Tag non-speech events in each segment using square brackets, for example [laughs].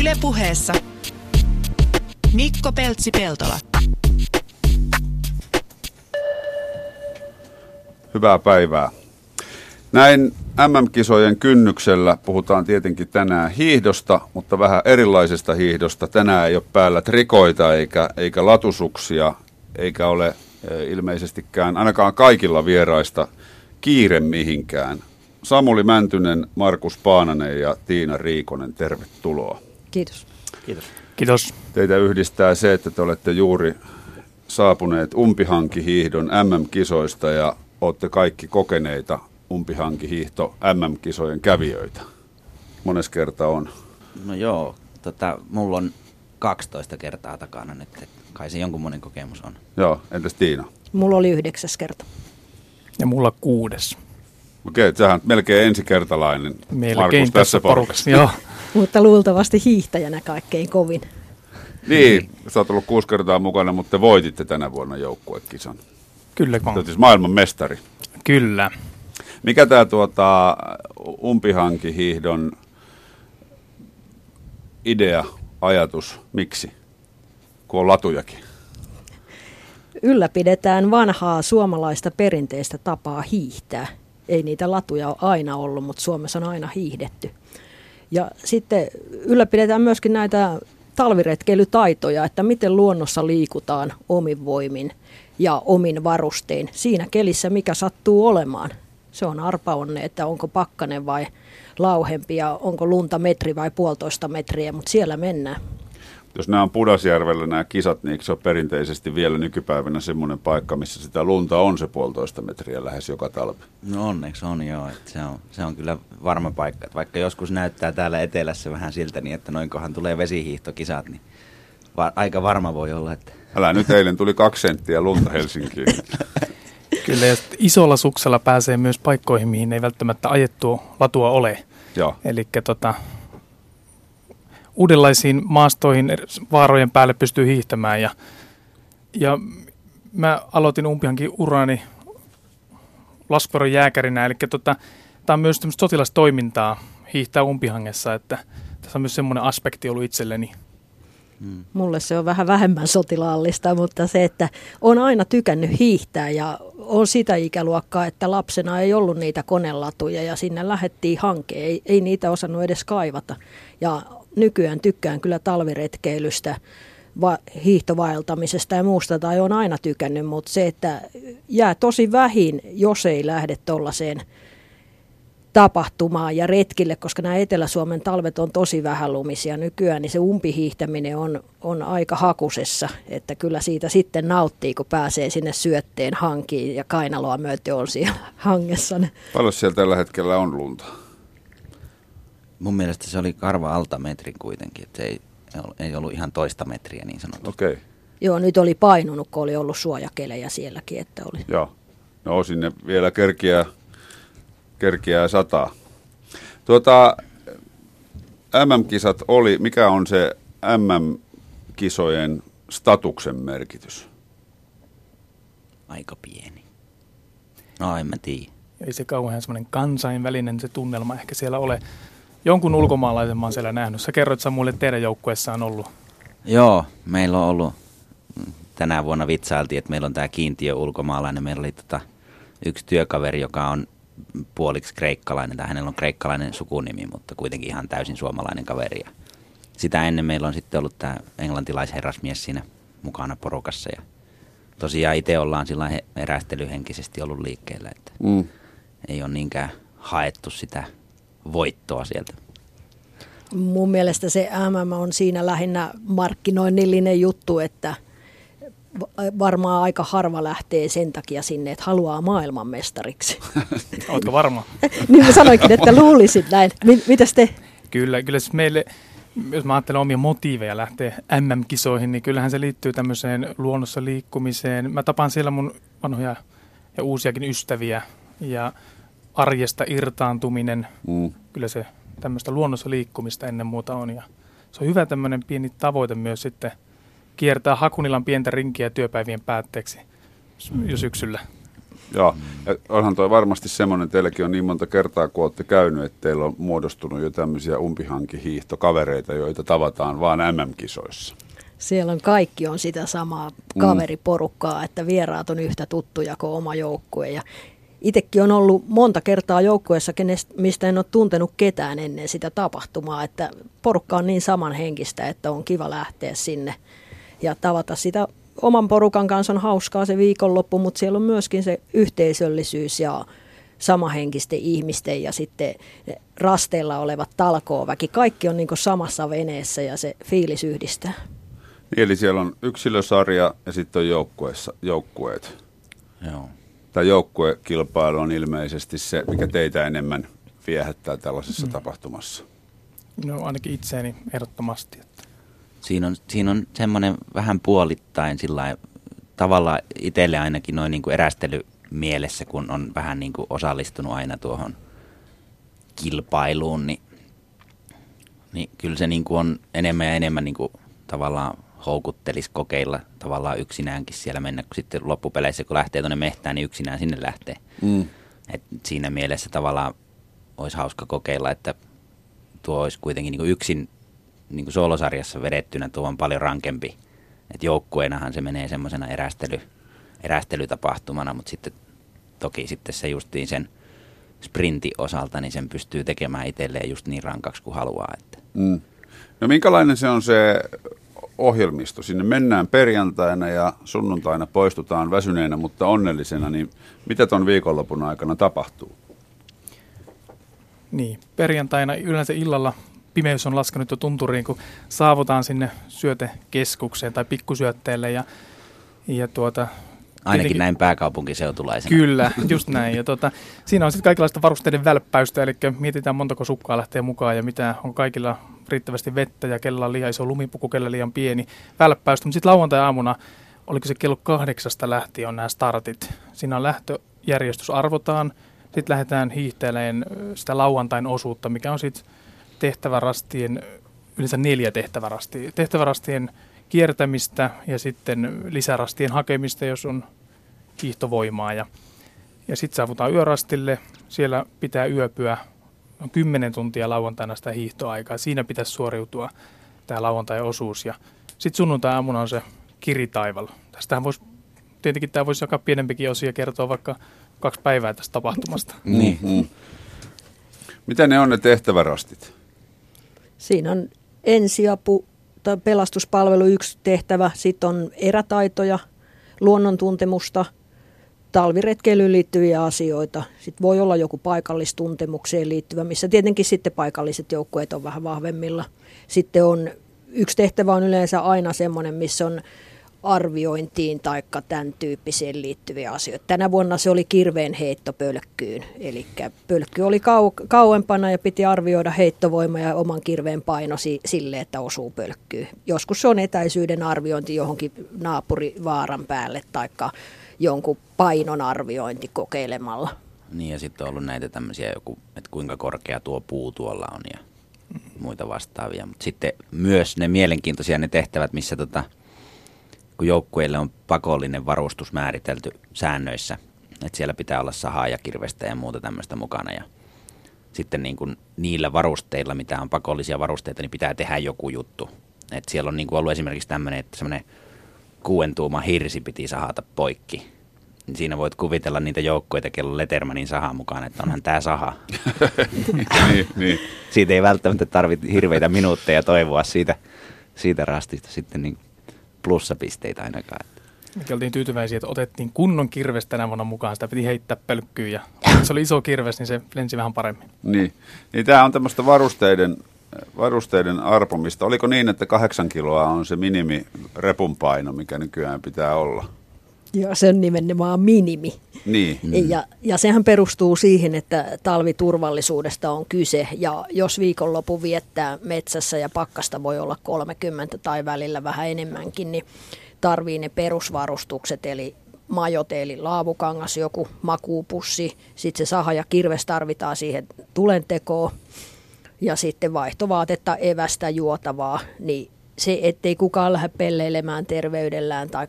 Ylepuheessa Mikko Peltsi-Peltola. Hyvää päivää. Näin MM-kisojen kynnyksellä puhutaan tietenkin tänään hiihdosta, mutta vähän erilaisesta hiihdosta. Tänään ei ole päällä trikoita eikä, eikä latusuksia, eikä ole e, ilmeisestikään ainakaan kaikilla vieraista kiire mihinkään. Samuli Mäntynen, Markus Paananen ja Tiina Riikonen, tervetuloa. Kiitos. Kiitos. Kiitos. Teitä yhdistää se, että te olette juuri saapuneet umpihankihiihdon MM-kisoista ja olette kaikki kokeneita umpihankihiihto MM-kisojen kävijöitä. Mones kerta on? No joo, tota, mulla on 12 kertaa takana nyt, että kai se jonkunmoinen kokemus on. Joo, entäs Tiina? Mulla oli yhdeksäs kerta. Ja mulla kuudes. Okei, okay, sähän melkein ensikertalainen Melkein Markus tässä, tässä porukassa. Joo. [laughs] Mutta luultavasti hiihtäjänä kaikkein kovin. Niin, sä oot ollut kuusi kertaa mukana, mutta te voititte tänä vuonna joukkuekisan. Kyllä, Sä oot siis maailman mestari. Kyllä. Mikä tämä tuota, umpihankihiihdon idea, ajatus, miksi? Kun on latujakin. Ylläpidetään vanhaa suomalaista perinteistä tapaa hiihtää. Ei niitä latuja ole aina ollut, mutta Suomessa on aina hiihdetty. Ja sitten ylläpidetään myöskin näitä talviretkeilytaitoja, että miten luonnossa liikutaan omin voimin ja omin varustein siinä kelissä, mikä sattuu olemaan. Se on arpaonne, että onko pakkanen vai lauhempi ja onko lunta metri vai puolitoista metriä, mutta siellä mennään. Jos nämä on Pudasjärvellä nämä kisat, niin se on perinteisesti vielä nykypäivänä semmoinen paikka, missä sitä lunta on se puolitoista metriä lähes joka talvi. No onneksi on joo, että se, on, se on kyllä varma paikka. Että vaikka joskus näyttää täällä etelässä vähän siltä, niin että noinkohan tulee vesihiihtokisat, niin va- aika varma voi olla. Että... Älä nyt eilen tuli kaksi senttiä lunta Helsinkiin. [laughs] Kyllä, ja isolla suksella pääsee myös paikkoihin, mihin ei välttämättä ajettua latua ole. Joo. Eli tota, uudenlaisiin maastoihin vaarojen päälle pystyy hiihtämään. Ja, ja mä aloitin umpihankin urani laskuveron jääkärinä, eli tota, tämä on myös tämmöistä sotilastoimintaa hiihtää umpihangessa, että tässä on myös semmoinen aspekti ollut itselleni. Hmm. Mulle se on vähän vähemmän sotilaallista, mutta se, että on aina tykännyt hiihtää ja on sitä ikäluokkaa, että lapsena ei ollut niitä konelatuja ja sinne lähettiin hankeen. Ei, ei niitä osannut edes kaivata. Ja nykyään tykkään kyllä talviretkeilystä, va- hiihtovaeltamisesta ja muusta, tai on aina tykännyt, mutta se, että jää tosi vähin, jos ei lähde tuollaiseen tapahtumaan ja retkille, koska nämä Etelä-Suomen talvet on tosi vähän lumisia nykyään, niin se umpihiihtäminen on, on aika hakusessa, että kyllä siitä sitten nauttii, kun pääsee sinne syötteen hankiin ja kainaloa myöten on siellä [laughs] hangessa. Paljon siellä tällä hetkellä on lunta? Mun mielestä se oli karva alta metrin kuitenkin, että se ei, ei ollut ihan toista metriä niin sanotusti. Okei. Okay. Joo, nyt oli painunut, kun oli ollut suojakelejä sielläkin, että oli. Joo, no sinne vielä kerkiää, kerkiää sataa. Tuota, MM-kisat oli, mikä on se MM-kisojen statuksen merkitys? Aika pieni. No en mä tiedä. Ei se kauhean semmoinen kansainvälinen se tunnelma ehkä siellä ole jonkun ulkomaalaisen mä oon siellä nähnyt. Sä kerroit Samuelle, teidän joukkueessa on ollut. Joo, meillä on ollut, tänä vuonna vitsailtiin, että meillä on tämä kiintiö ulkomaalainen. Meillä oli tota, yksi työkaveri, joka on puoliksi kreikkalainen, tai hänellä on kreikkalainen sukunimi, mutta kuitenkin ihan täysin suomalainen kaveri. Ja sitä ennen meillä on sitten ollut tämä englantilaisherrasmies siinä mukana porukassa. Ja tosiaan itse ollaan sillä erästelyhenkisesti ollut liikkeellä, että mm. ei ole niinkään haettu sitä voittoa sieltä? Mun mielestä se MM on siinä lähinnä markkinoinnillinen juttu, että varmaan aika harva lähtee sen takia sinne, että haluaa maailmanmestariksi. [laughs] Oletko varma? [laughs] niin mä sanoinkin, että luulisin näin. Mitäs te? Kyllä, kyllä siis meille, jos mä ajattelen omia motiiveja lähteä MM-kisoihin, niin kyllähän se liittyy tämmöiseen luonnossa liikkumiseen. Mä tapaan siellä mun vanhoja ja uusiakin ystäviä ja arjesta irtaantuminen. Mm. Kyllä se tämmöistä luonnossa liikkumista ennen muuta on. Ja se on hyvä tämmöinen pieni tavoite myös sitten kiertää Hakunilan pientä rinkiä työpäivien päätteeksi jo syksyllä. Joo, ja onhan toi varmasti semmoinen, teilläkin on niin monta kertaa, kun olette käynyt, että teillä on muodostunut jo tämmöisiä umpihankihiihtokavereita, joita tavataan vaan MM-kisoissa. Siellä on kaikki on sitä samaa kaveriporukkaa, että vieraat on yhtä tuttuja kuin oma joukkue. Ja itsekin on ollut monta kertaa joukkueessa, mistä en ole tuntenut ketään ennen sitä tapahtumaa, että porukka on niin samanhenkistä, että on kiva lähteä sinne ja tavata sitä oman porukan kanssa on hauskaa se viikonloppu, mutta siellä on myöskin se yhteisöllisyys ja samahenkisten ihmisten ja sitten rasteilla olevat talkooväki. Kaikki on niin samassa veneessä ja se fiilis yhdistää. Niin, eli siellä on yksilösarja ja sitten on joukkueessa, joukkueet. Joo. Tämä joukkuekilpailu on ilmeisesti se, mikä teitä enemmän viehättää tällaisessa mm. tapahtumassa. No ainakin itseäni ehdottomasti. Että. Siinä on, siinä on semmoinen vähän puolittain sillä tavalla itselle ainakin noin niin kuin erästelymielessä, kun on vähän niin kuin osallistunut aina tuohon kilpailuun, niin, niin kyllä se niin kuin on enemmän ja enemmän niin kuin tavallaan houkuttelisi kokeilla tavallaan yksinäänkin siellä mennä, kun sitten loppupeleissä kun lähtee tuonne mehtään, niin yksinään sinne lähtee. Mm. Et siinä mielessä tavallaan olisi hauska kokeilla, että tuo olisi kuitenkin niin kuin yksin niin kuin soolosarjassa vedettynä tuo on paljon rankempi. Että joukkueenahan se menee semmoisena erästely, erästelytapahtumana, mutta sitten toki sitten se justiin sen sprinti osalta, niin sen pystyy tekemään itselleen just niin rankaksi kuin haluaa. Että. Mm. No minkälainen se on se ohjelmisto? Sinne mennään perjantaina ja sunnuntaina poistutaan väsyneenä, mutta onnellisena, niin mitä tuon viikonlopun aikana tapahtuu? Niin, perjantaina yleensä illalla pimeys on laskenut jo tunturiin, kun saavutaan sinne syötekeskukseen tai pikkusyötteelle ja, ja tuota, Ainakin näin pääkaupunkiseutulaisena. Kyllä, [laughs] just näin. Ja tuota, siinä on sitten kaikenlaista varusteiden välppäystä, eli mietitään montako sukkaa lähtee mukaan ja mitä on kaikilla riittävästi vettä ja kella on liian iso lumipuku, kella liian pieni välppäystä. Mutta sitten lauantai-aamuna, oliko se kello kahdeksasta lähtien on nämä startit. Siinä on lähtöjärjestys arvotaan, sitten lähdetään hiihteleen sitä lauantain osuutta, mikä on sitten tehtävärastien, yleensä neljä tehtävärastia, tehtävärastien kiertämistä ja sitten lisärastien hakemista, jos on kiihtovoimaa. Ja, ja sitten saavutaan yörastille, siellä pitää yöpyä on 10 tuntia lauantaina sitä hiihtoaikaa. Siinä pitäisi suoriutua tämä lauantai-osuus. Ja sitten sunnuntai-aamuna on se kiritaival. Tästähän voisi, tietenkin tämä voisi jakaa pienempikin osia kertoa vaikka kaksi päivää tästä tapahtumasta. Niin. Mm-hmm. Mitä ne on ne tehtävärastit? Siinä on ensiapu tai pelastuspalvelu yksi tehtävä, sitten on erätaitoja, luonnontuntemusta, talviretkeilyyn liittyviä asioita. Sitten voi olla joku paikallistuntemukseen liittyvä, missä tietenkin sitten paikalliset joukkueet on vähän vahvemmilla. Sitten on, yksi tehtävä on yleensä aina semmoinen, missä on arviointiin tai tämän tyyppiseen liittyviä asioita. Tänä vuonna se oli kirveen heitto pölkkyyn, eli pölkky oli kau- kauempana ja piti arvioida heittovoima ja oman kirveen paino si- sille, että osuu pölkkyyn. Joskus se on etäisyyden arviointi johonkin naapurivaaran päälle tai jonkun painon arviointi kokeilemalla. Niin ja sitten on ollut näitä tämmöisiä, joku, että kuinka korkea tuo puu tuolla on ja muita vastaavia. Mutta sitten myös ne mielenkiintoisia ne tehtävät, missä tota, kun joukkueille on pakollinen varustus määritelty säännöissä, että siellä pitää olla sahaa ja kirvestä ja muuta tämmöistä mukana ja sitten niin kuin niillä varusteilla, mitä on pakollisia varusteita, niin pitää tehdä joku juttu. Et siellä on niin kuin ollut esimerkiksi tämmöinen, että semmoinen kuuden tuuma hirsi piti sahata poikki. Niin siinä voit kuvitella niitä joukkoita, kello Letermanin saha mukaan, että onhan tämä saha. [laughs] niin, niin. Siitä ei välttämättä tarvitse hirveitä minuutteja toivoa siitä, siitä rastista sitten niin plussapisteitä ainakaan. Me oltiin tyytyväisiä, että otettiin kunnon kirves tänä vuonna mukaan. Sitä piti heittää pölkkyyn ja se oli iso kirves, niin se lensi vähän paremmin. Niin, niin tämä on tämmöistä varusteiden, varusteiden arpomista. Oliko niin, että kahdeksan kiloa on se minimi repun paino, mikä nykyään pitää olla? Joo, se on nimenomaan minimi. Niin. Ja, ja sehän perustuu siihen, että talviturvallisuudesta on kyse. Ja jos viikonloppu viettää metsässä ja pakkasta voi olla 30 tai välillä vähän enemmänkin, niin tarvii ne perusvarustukset, eli majot, eli laavukangas, joku makuupussi, sitten se saha ja kirves tarvitaan siihen tulentekoon ja sitten vaihtovaatetta, evästä, juotavaa, niin se, ettei kukaan lähde pelleilemään terveydellään tai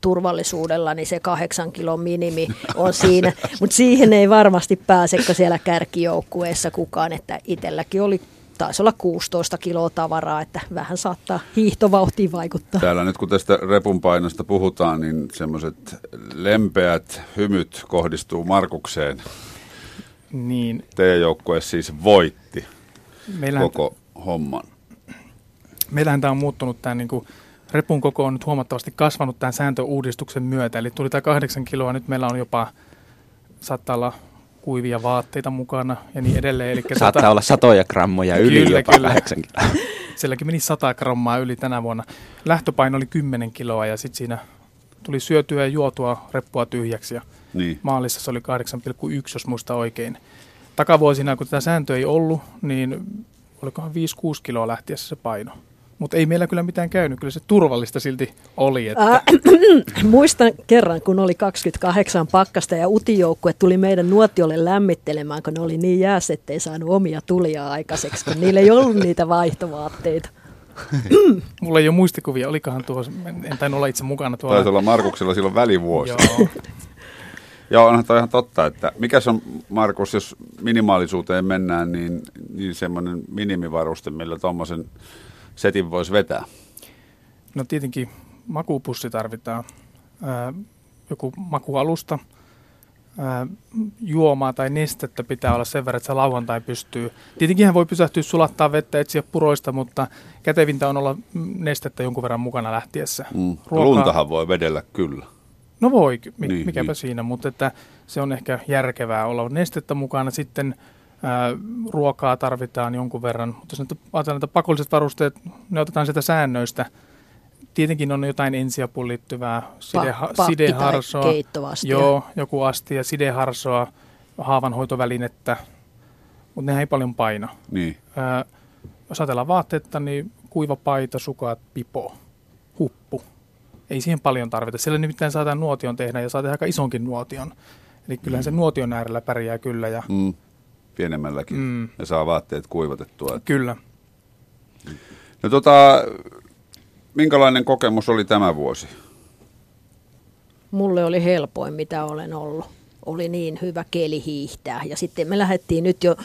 turvallisuudella, niin se kahdeksan kilon minimi on siinä. [laughs] Mutta siihen ei varmasti pääsekö siellä kärkijoukkueessa kukaan, että itselläkin oli taisi olla 16 kiloa tavaraa, että vähän saattaa hiihtovauhtiin vaikuttaa. Täällä nyt kun tästä repun painosta puhutaan, niin semmoiset lempeät hymyt kohdistuu Markukseen. Niin. Teidän joukkue siis voitti Meillähän koko homman. Meillähän tämä on muuttunut, tämä niin kuin, repun koko on nyt huomattavasti kasvanut tämän sääntöuudistuksen myötä. Eli tuli tämä kahdeksan kiloa, nyt meillä on jopa, saattaa olla kuivia vaatteita mukana ja niin edelleen. Eli Saattaa tota, olla satoja grammoja yli kyllä, jopa kyllä. 8 kiloa. [laughs] Sielläkin meni 100 grammaa yli tänä vuonna. Lähtöpaino oli 10 kiloa ja sitten siinä tuli syötyä ja juotua reppua tyhjäksi. Ja Niin. maalissa se oli 8,1, jos muista oikein. Takavuosina, kun tätä sääntöä ei ollut, niin olikohan 5-6 kiloa lähtiessä se paino. Mutta ei meillä kyllä mitään käynyt, kyllä se turvallista silti oli. Että Ää, [clears throat] muistan kerran, kun oli 28 pakkasta ja utijoukkue tuli meidän nuotiolle lämmittelemään, kun ne oli niin jäässä, ettei saanut omia tulia aikaiseksi, kun niillä ei ollut niitä vaihtovaatteita. [clears throat] mulla ei ole muistikuvia, olikohan tuo, en tainnut olla itse mukana tuolla. Taisi olla Markuksella silloin välivuosi. Joo. [laughs] Joo, onhan toi ihan totta, että mikä se on, Markus, jos minimaalisuuteen mennään, niin, niin semmoinen minimivaruste, millä tuommoisen setin voisi vetää. No tietenkin makupussi tarvitaan, ää, joku makualusta, ää, juomaa tai nestettä pitää olla sen verran, että se lauantai pystyy. Tietenkin hän voi pysähtyä sulattaa vettä, etsiä puroista, mutta kätevintä on olla nestettä jonkun verran mukana lähtiessä. Mm. Luntahan voi vedellä kyllä. No voi, mi- Niin, mikäpä niin. siinä, mutta että se on ehkä järkevää olla nestettä mukana. Sitten ää, ruokaa tarvitaan jonkun verran, mutta jos nyt ajatellaan, että pakolliset varusteet, ne otetaan sieltä säännöistä. Tietenkin on jotain ensiapuun liittyvää sideha- Pa- sideharsoa. keittovastia. Joo, joku astia, sideharsoa, haavanhoitovälinettä, mutta nehän ei paljon paina. Niin. Ää, jos ajatellaan vaatteetta, niin kuiva paita, sukat, pipo, huppu. Ei siihen paljon tarvita. Sillä nimittäin saadaan nuotion tehdä ja saa tehdä aika isonkin nuotion. Eli kyllähän se nuotion äärellä pärjää kyllä. Ja, Mm. Pienemmälläkin. Mm. Ja saa vaatteet kuivatettua. kyllä. No tota, minkälainen kokemus oli tämä vuosi? Mulle oli helpoin, mitä olen ollut. Oli niin hyvä keli hiihtää. Ja sitten me lähdettiin nyt jo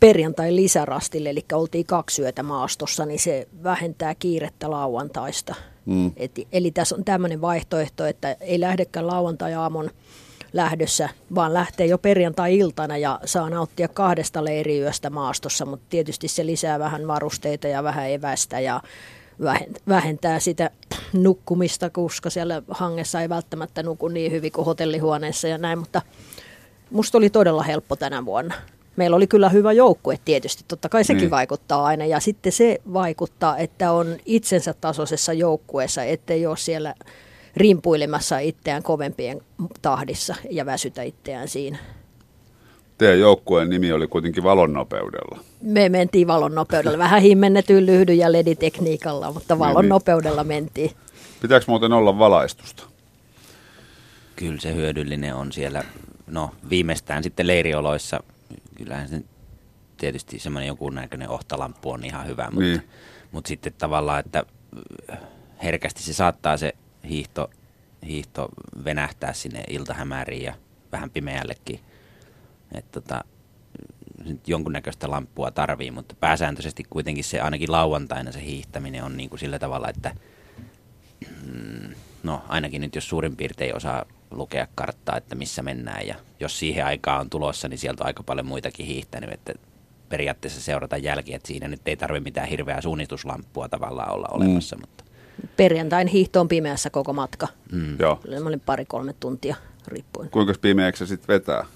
perjantai lisärastille, eli oltiin kaksi yötä maastossa, niin se vähentää kiirettä lauantaista. Mm. Et, eli tässä on tämmöinen vaihtoehto, että ei lähdekään lauantai-aamun lähdössä, vaan lähtee jo perjantai-iltana ja saa nauttia kahdesta leiriyöstä maastossa, mutta tietysti se lisää vähän varusteita ja vähän evästä ja vähen- vähentää sitä nukkumista, koska siellä hangessa ei välttämättä nuku niin hyvin kuin hotellihuoneessa ja näin, mutta musta oli todella helppo tänä vuonna. Meillä oli kyllä hyvä joukkue tietysti, totta kai sekin niin. vaikuttaa aina. Ja sitten se vaikuttaa, että on itsensä tasoisessa joukkueessa, ettei ole siellä rimpuilemassa itseään kovempien tahdissa ja väsytä itseään siinä. Teidän joukkueen nimi oli kuitenkin valonnopeudella. Me mentiin valon nopeudella, vähän himmennetyyn lyhdy- ja leditekniikalla, mutta valon Niin, niin. nopeudella mentiin. Pitääkö muuten olla valaistusta? Kyllä se hyödyllinen on siellä, no viimeistään sitten leirioloissa, kyllähän se tietysti semmoinen joku näköinen ohtalamppu on ihan hyvä, mutta, Niin. niin. mutta sitten tavallaan, että herkästi se saattaa se hiihto, hiihto venähtää sinne iltahämäriin ja vähän pimeällekin. Että tota, nyt jonkunnäköistä lamppua tarvii, mutta pääsääntöisesti kuitenkin se ainakin lauantaina se hiihtäminen on niin kuin sillä tavalla, että mm, no ainakin nyt jos suurin piirtein osaa lukea karttaa, että missä mennään ja jos siihen aikaan on tulossa, niin sieltä on aika paljon muitakin hiihtänyt, että periaatteessa seurata jälkiä, että siinä nyt ei tarvitse mitään hirveää suunnituslamppua tavallaan olla olemassa, mutta Perjantain hiihto on pimeässä koko matka. mm, Joo. Mä olin pari-kolme tuntia riippuen. Kuinka pimeäksi se sitten vetää?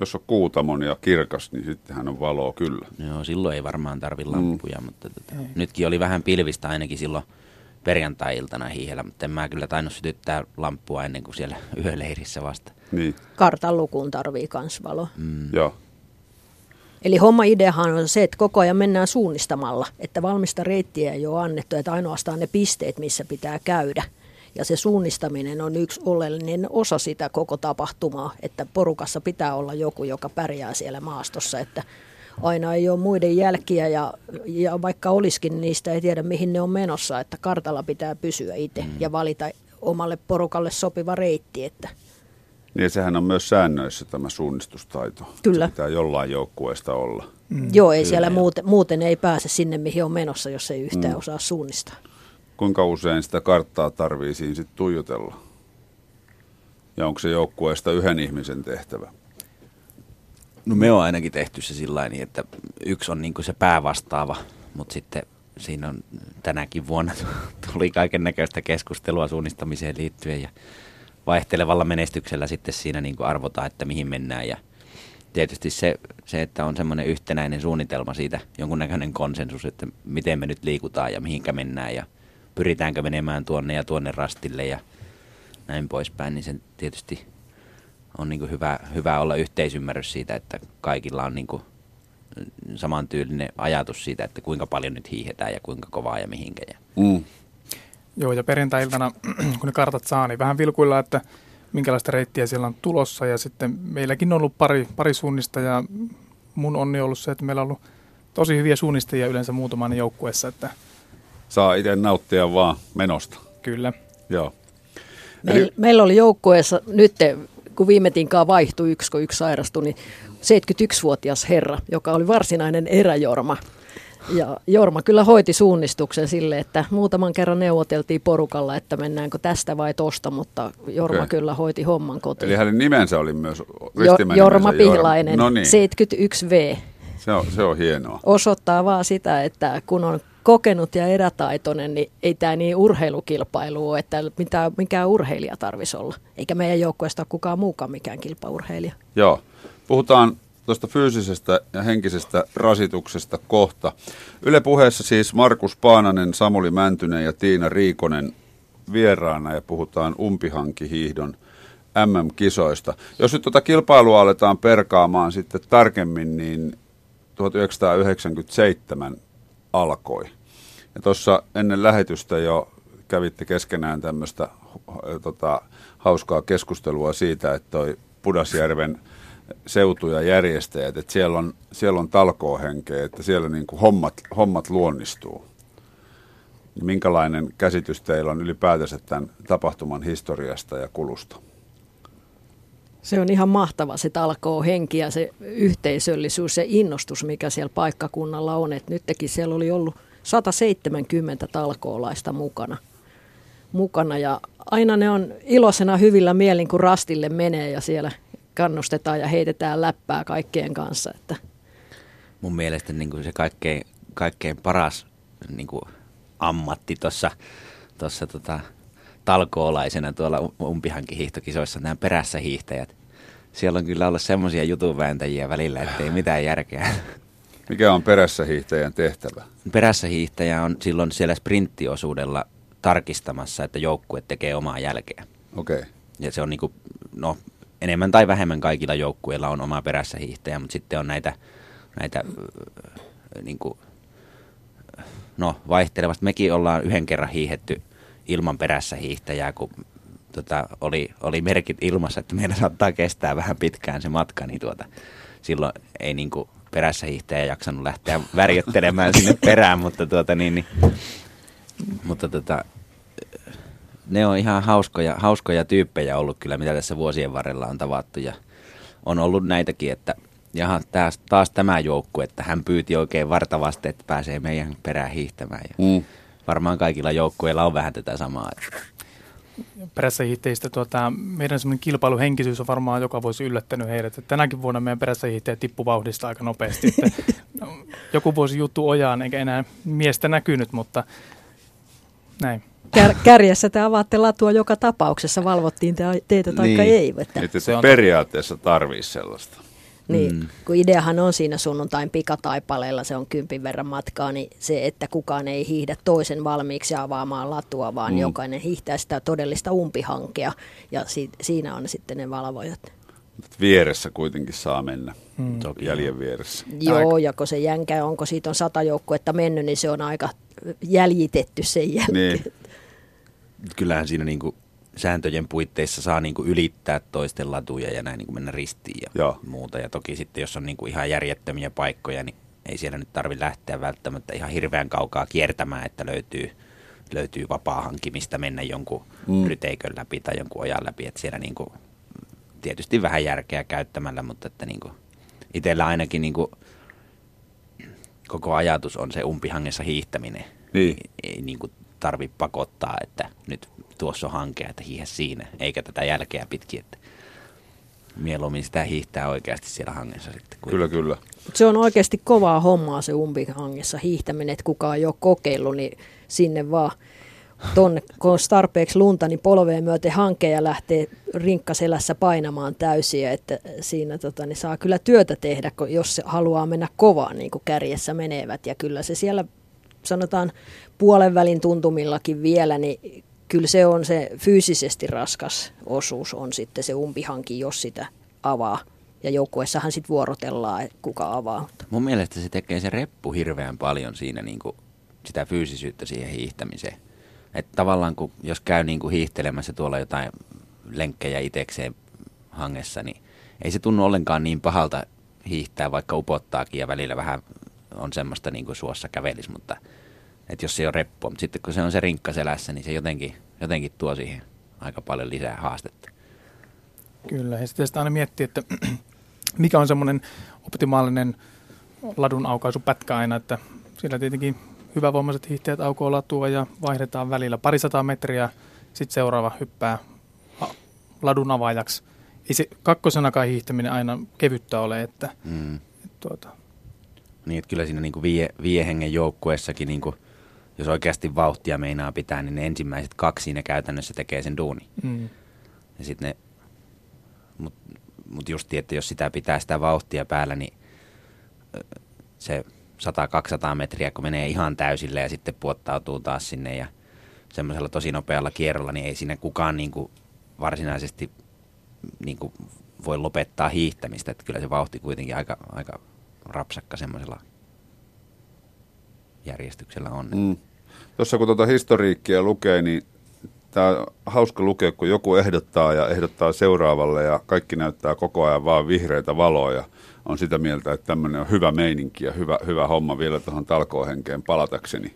Jos on kuutamon ja kirkas, niin sittenhän on valoa kyllä. joo, silloin ei varmaan tarvi lampuja, mutta tota, nytkin oli vähän pilvistä ainakin silloin perjantai-iltana hiihellä, mutta en mä kyllä tainnut sytyttää lamppua ennen kuin siellä [laughs] yöleirissä vasta. Niin, Kartan lukuun tarvii kans valo. Mm. joo. Eli homma ideahan on se, että koko ajan mennään suunnistamalla, että valmista reittiä ei ole annettu, että ainoastaan ne pisteet, missä pitää käydä. Ja se suunnistaminen on yksi oleellinen osa sitä koko tapahtumaa, että porukassa pitää olla joku, joka pärjää siellä maastossa, että aina ei ole muiden jälkiä ja, ja vaikka olisikin, niistä ei tiedä mihin ne on menossa, että kartalla pitää pysyä itse mm. ja valita omalle porukalle sopiva reitti. Että. Niin sehän on myös säännöissä tämä suunnistustaito. Kyllä. Se pitää jollain joukkueesta olla. Mm. Joo, ei Kyllä, siellä muuten, muuten ei pääse sinne, mihin on menossa, jos ei yhtään mm. osaa suunnistaa. Kuinka usein sitä karttaa tarvii siinä sitten tuijotella? Ja onko se joukkueesta yhden ihmisen tehtävä? No me on ainakin tehty se sillä niin, että yksi on niin se päävastaava, mutta sitten siinä on tänäkin vuonna [laughs] tuli kaiken näköistä keskustelua suunnistamiseen liittyen ja vaihtelevalla menestyksellä sitten siinä niin kuin arvotaan, että mihin mennään ja tietysti se, se, että on semmoinen yhtenäinen suunnitelma siitä, jonkunnäköinen konsensus, että miten me nyt liikutaan ja mihinkä mennään ja pyritäänkö menemään tuonne ja tuonne rastille ja näin poispäin, niin se tietysti on niin kuin hyvä, hyvä olla yhteisymmärrys siitä, että kaikilla on niin kuin samantyylinen ajatus siitä, että kuinka paljon nyt hiihetään ja kuinka kovaa ja mihinkä. Mm. Joo, ja perjantai-iltana, [clears throat] kun ne kartat saa, niin vähän vilkuilla, että minkälaista reittiä siellä on tulossa. Ja sitten meilläkin on ollut pari, pari suunnista ja mun onni on ollut se, että meillä on ollut tosi hyviä suunnistajia yleensä muutaman joukkueessa. Että Saa itse nauttia vaan menosta. Kyllä. Joo. Meil, Eli... Meillä oli joukkueessa nyt, kun viime tinkaan vaihtui yksi, kun yksi sairastui, niin 71-vuotias herra, joka oli varsinainen eräjorma. Ja Jorma kyllä hoiti suunnistuksen sille, että muutaman kerran neuvoteltiin porukalla, että mennäänkö tästä vai tosta, mutta Jorma okay. kyllä hoiti homman kotiin. Eli hänen nimensä oli myös jo, Jorma Pihlainen, no niin. 71V. Se on, se on hienoa. Osoittaa vaan sitä, että kun on kokenut ja erätaitoinen, niin ei tämä niin urheilukilpailu ole, että mitä, mikä urheilija tarvisi olla. Eikä meidän joukkueesta ole kukaan muukaan mikään kilpaurheilija. Joo. Puhutaan tuosta fyysisestä ja henkisestä rasituksesta kohta. Yle puheessa siis Markus Paananen, Samuli Mäntynen ja Tiina Riikonen vieraana ja puhutaan umpihankihiihdon MM-kisoista. Jos nyt tuota kilpailua aletaan perkaamaan sitten tarkemmin, niin 1997 alkoi. Ja tuossa ennen lähetystä jo kävitte keskenään tämmöistä tota, hauskaa keskustelua siitä, että toi Pudasjärven seutu ja järjestäjät, että siellä on, siellä on talkoohenkeä, että siellä niin kuin hommat, hommat luonnistuu. Minkälainen käsitys teillä on ylipäätänsä tämän tapahtuman historiasta ja kulusta? Se on ihan mahtava se talkoo henki ja se yhteisöllisyys ja innostus, mikä siellä paikkakunnalla on. Et nytkin siellä oli ollut 170 talkoolaista mukana. mukana ja aina ne on iloisena hyvillä mielin, kun rastille menee ja siellä kannustetaan ja heitetään läppää kaikkien kanssa. Että. Mun mielestä niin kuin se kaikkein, kaikkein paras niin kuin ammatti tuossa tossa, tota, talkoolaisena tuolla umpihankin hiihtokisoissa nämä perässä hiihtäjät. Siellä on kyllä ollut semmoisia jutunvääntäjiä välillä, ettei mitään järkeä. Mikä on perässä hiihtäjän tehtävä? Perässä hiihtäjä on silloin siellä sprinttiosuudella tarkistamassa, että joukkue tekee omaa jälkeä. Okei. Okay. Ja se on niinku, no enemmän tai vähemmän kaikilla joukkueilla on oma perässä hiihtäjä, mutta sitten on näitä, näitä niin kuin, no vaihtelevasti. Mekin ollaan yhden kerran hiihetty ilman perässä hiihtäjää, kun tota, oli, oli merkit ilmassa, että meidän saattaa kestää vähän pitkään se matka, niin tuota, silloin ei niin kuin perässä hiihtäjä jaksanut lähteä värjöttelemään sinne perään, mutta, tuota, niin, niin, mutta tota, ne on ihan hauskoja, hauskoja tyyppejä ollut kyllä, mitä tässä vuosien varrella on tavattu. Ja on ollut näitäkin, että jaha, taas, taas tämä joukku, että hän pyyti oikein vartavasti, että pääsee meidän perään hiihtämään. Ja mm. Varmaan kaikilla joukkueilla on vähän tätä samaa. Perässähiihtäjistä tuota, meidän semmoinen kilpailuhenkisyys on varmaan joka vuosi yllättänyt heidät. Että tänäkin vuonna meidän perässähiihtäjä tippu vauhdista aika nopeasti. Että, [laughs] joku vuosi juttu ojaan, eikä enää miestä näkynyt, mutta näin. Kär, kärjessä te avaatte latua joka tapauksessa, valvottiin te, teitä tai niin. ei. Että. Että se on periaatteessa tarvii sellaista. Niin, mm. kun ideahan on siinä sunnuntain pikataipaleella, se on kympin verran matkaa, niin se, että kukaan ei hiihdä toisen valmiiksi avaamaan latua, vaan mm. jokainen hiihtää sitä todellista umpihankea ja si- siinä on sitten ne valvojat. Vieressä kuitenkin saa mennä, mm. jäljen vieressä. Joo, ja kun se jänkä, onko siitä on sata joukkuetta mennyt, niin se on aika jäljitetty sen jälkeen. Niin kyllähän siinä niin kuin sääntöjen puitteissa saa niin kuin ylittää toisten latuja ja näin niin kuin mennä ristiin ja Joo. muuta. Ja toki sitten, jos on niin kuin ihan järjettömiä paikkoja, niin ei siellä nyt tarvi lähteä välttämättä ihan hirveän kaukaa kiertämään, että löytyy, löytyy vapaa hankimista mennä jonkun mm. ryteikön läpi tai jonkun ojan läpi. Että siellä niin kuin, tietysti vähän järkeä käyttämällä, mutta että niin kuin, itsellä ainakin niin kuin, koko ajatus on se umpihangessa hiihtäminen. Niin. Ei, ei niin kuin tarvi pakottaa, että nyt tuossa on hanke, että hiihä siinä, eikä tätä jälkeä pitkin, että mieluummin sitä hiihtää oikeasti siellä hangessa sitten. Kyllä, kyllä. Mut se on oikeasti kovaa hommaa se umpihangessa hiihtäminen, että kukaan ei ole kokeillut, niin sinne vaan tonne, kun on tarpeeksi lunta, niin polveen myöten hankeja lähtee rinkkaselässä painamaan täysiä, että siinä tota, niin saa kyllä työtä tehdä, kun- jos se haluaa mennä kovaa, niin kuin kärjessä menevät. Ja kyllä se siellä, sanotaan puolen välin tuntumillakin vielä, niin kyllä se on se fyysisesti raskas osuus on sitten se umpihanki, jos sitä avaa. Ja joukkueessahan sitten vuorotellaan, kuka avaa. Mun mielestä se tekee se reppu hirveän paljon siinä niin kuin sitä fyysisyyttä siihen hiihtämiseen. Että tavallaan kun, jos käy niin kuin hiihtelemässä tuolla jotain lenkkejä itekseen hangessa, niin ei se tunnu ollenkaan niin pahalta hiihtää, vaikka upottaakin ja välillä vähän on semmoista niin kuin suossa kävelis, mutta että jos se ole reppua, mutta sitten kun se on se rinkka selässä, niin se jotenkin, jotenkin tuo siihen aika paljon lisää haastetta. Kyllä, ja sitten sitä aina miettii, että [clears throat] mikä on semmoinen optimaalinen ladun aukaisupätkä aina, että siellä tietenkin hyvävoimaiset hiihtäjät aukoo latua ja vaihdetaan välillä parisataa metriä, sitten seuraava hyppää ladun avaajaksi. Ei se kakkosenakaan hiihtäminen aina kevyttä ole, että, Mm. että tuota, Niin, että kyllä siinä niin kuin vie, vie hengen joukkueessakin, niin kuin, jos oikeasti vauhtia meinaa pitää, niin ne ensimmäiset kaksi siinä käytännössä tekee sen duuni. mm, Ja sitten ne, mutta mut just, että jos sitä pitää sitä vauhtia päällä, niin se 100-200 metriä, kun menee ihan täysille ja sitten puottautuu taas sinne ja semmoisella tosi nopealla kierrolla, niin ei siinä kukaan niin kuin varsinaisesti niin kuin voi lopettaa hiihtämistä. Että kyllä se vauhti kuitenkin aika, aika rapsakka semmoisella järjestyksellä on. Mm. Tuossa kun tuota historiikkia lukee, niin tämä on hauska lukea, kun joku ehdottaa ja ehdottaa seuraavalle ja kaikki näyttää koko ajan vaan vihreitä valoja. On sitä mieltä, että tämmöinen on hyvä meininki ja hyvä, hyvä homma vielä tuohon talkoohenkeen palatakseni.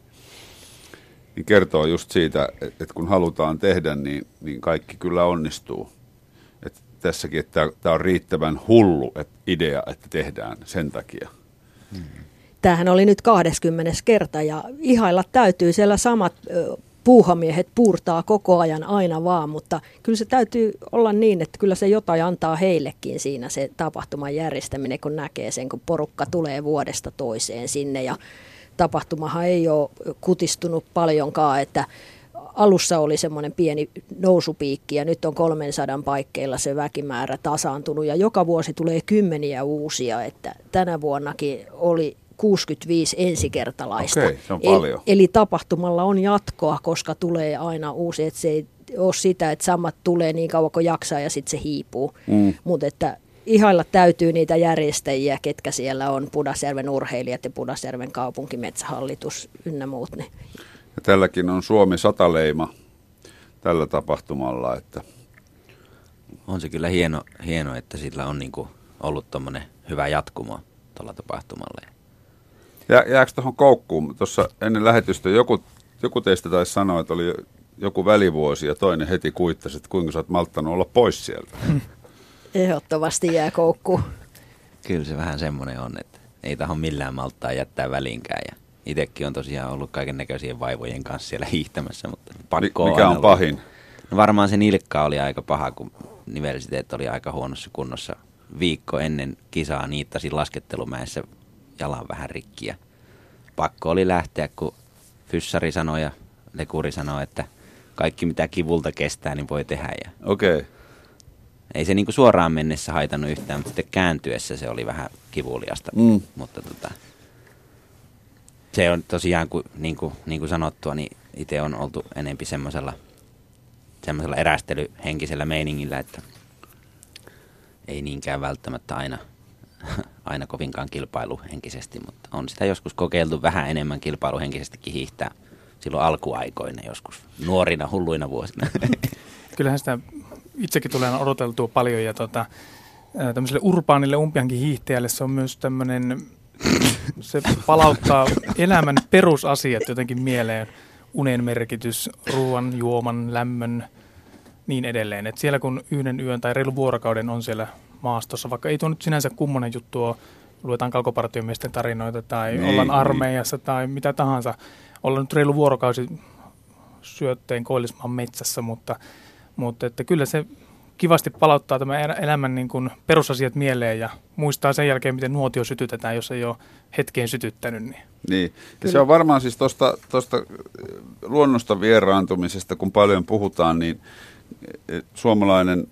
Niin kertoo just siitä, että kun halutaan tehdä, niin, niin kaikki kyllä onnistuu. Et tässäkin, että tämä on riittävän hullu et idea, että tehdään sen takia. Tämähän oli nyt 20 kerta ja ihailla täytyy siellä samat puuhamiehet puurtaa koko ajan aina vaan, mutta kyllä se täytyy olla niin, että kyllä se jotain antaa heillekin siinä se tapahtuman järjestäminen, kun näkee sen, kun porukka tulee vuodesta toiseen sinne ja tapahtumahan ei ole kutistunut paljonkaan, että alussa oli semmoinen pieni nousupiikki ja nyt on 300 paikkeilla se väkimäärä tasaantunut ja joka vuosi tulee kymmeniä uusia, että tänä vuonnakin oli 65 ensikertalaista. Okei, se on Eli- paljon. Eli tapahtumalla on jatkoa, koska tulee aina uusi, että se ei ole sitä, että samat tulee niin kauan kuin jaksaa ja sitten se hiipuu. Mm. Mutta että ihailla täytyy niitä järjestäjiä, ketkä siellä on, Pudasjärven urheilijat ja Pudasjärven kaupunki, metsähallitus ynnä muut. Niin Ja tälläkin on Suomi sataleima tällä tapahtumalla, että On se kyllä hieno, hieno että sillä on niin kuin ollut tuommoinen hyvä jatkumo tuolla tapahtumalla. Jää, jääkö tuohon koukkuun? Tuossa ennen lähetystä joku, joku teistä taisi sanoa, että oli joku välivuosi ja toinen heti kuittasi, että kuinka sä oot malttanut olla pois sieltä. [laughs] ehdottomasti jää koukkuun. Kyllä se vähän semmoinen on, että ei taho millään malttaa jättää väliinkään. Ja itsekin on tosiaan ollut kaiken näköisien vaivojen kanssa siellä hiihtämässä, mutta pakko Mi- mikä on ollut. pahin? No varmaan se nilkka oli aika paha, kun nivelsiteet oli aika huonossa kunnossa. Viikko ennen kisaa niittasin laskettelumäessä jalan vähän rikkiä. Pakko oli lähteä, kun fyssari sanoi ja lekuri sanoi, että kaikki mitä kivulta kestää, niin voi tehdä. Ja Okei. Okay. ei se niinku suoraan mennessä haitannut yhtään, mutta sitten kääntyessä se oli vähän kivuliasta. Mm. Mutta tota, se on tosiaan, kun, niin, kuin, niin kuin sanottua, niin itse on oltu enempi semmoisella semmoisella erästelyhenkisellä meiningillä, että ei niinkään välttämättä aina, [laughs] aina kovinkaan kilpailuhenkisesti, mutta on sitä joskus kokeiltu vähän enemmän kilpailuhenkisestikin hiihtää silloin alkuaikoina joskus, nuorina hulluina vuosina. [laughs] kyllähän sitä itsekin tulee odoteltua paljon ja tota, tämmöiselle urbaanille umpiankin hiihtäjälle se on myös tämmöinen, [coughs] se palauttaa elämän perusasiat jotenkin mieleen. Unen merkitys, ruoan, juoman, lämmön, niin edelleen. Et siellä kun yhden yön tai reilu vuorokauden on siellä maastossa, vaikka ei tuo nyt sinänsä kummonen juttu ole, luetaan kalkopartiomiesten tarinoita tai niin, ollaan niin. armeijassa niin. tai mitä tahansa. Ollaan nyt reilu vuorokausi syötteen koillismaan metsässä, mutta, mutta että kyllä se kivasti palauttaa tämän elämän niin kuin perusasiat mieleen ja muistaa sen jälkeen, miten nuotio sytytetään, jos ei ole hetkeen sytyttänyt. Niin, niin. Ja se on varmaan siis tuosta luonnosta vieraantumisesta, kun paljon puhutaan, niin e, suomalainen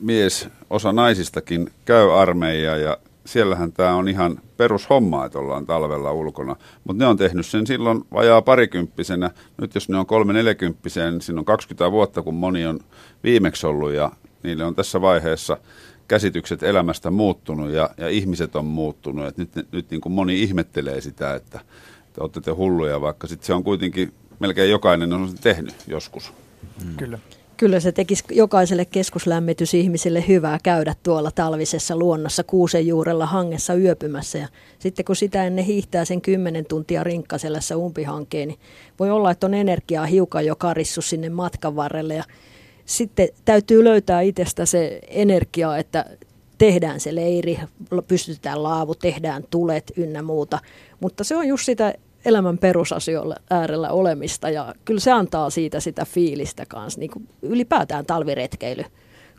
mies, osa naisistakin käy armeijaa ja siellähän tämä on ihan perushomma, että ollaan talvella ulkona. Mutta ne on tehnyt sen silloin vajaa parikymppisenä. Nyt jos ne on kolme neljäkymppisenä, niin siinä on 20 vuotta, kun moni on viimeksi ollut ja niille on tässä vaiheessa käsitykset elämästä muuttunut ja, ja ihmiset on muuttunut. Et nyt nyt niin kuin moni ihmettelee sitä, että te olette te hulluja, vaikka sitten se on kuitenkin melkein jokainen on tehnyt joskus. Mm. Kyllä kyllä se tekisi jokaiselle keskuslämmitysihmiselle hyvää käydä tuolla talvisessa luonnossa kuusen juurella hangessa yöpymässä. Ja sitten kun sitä ennen hiihtää sen kymmenen tuntia rinkkaselässä umpihankeen, niin voi olla, että on energiaa hiukan jo karissu sinne matkan varrelle. Ja sitten täytyy löytää itsestä se energia, että tehdään se leiri, pystytään laavu, tehdään tulet ynnä muuta. Mutta se on just sitä elämän perusasioilla äärellä olemista ja kyllä se antaa siitä sitä fiilistä kanssa, niin kuin ylipäätään talviretkeily.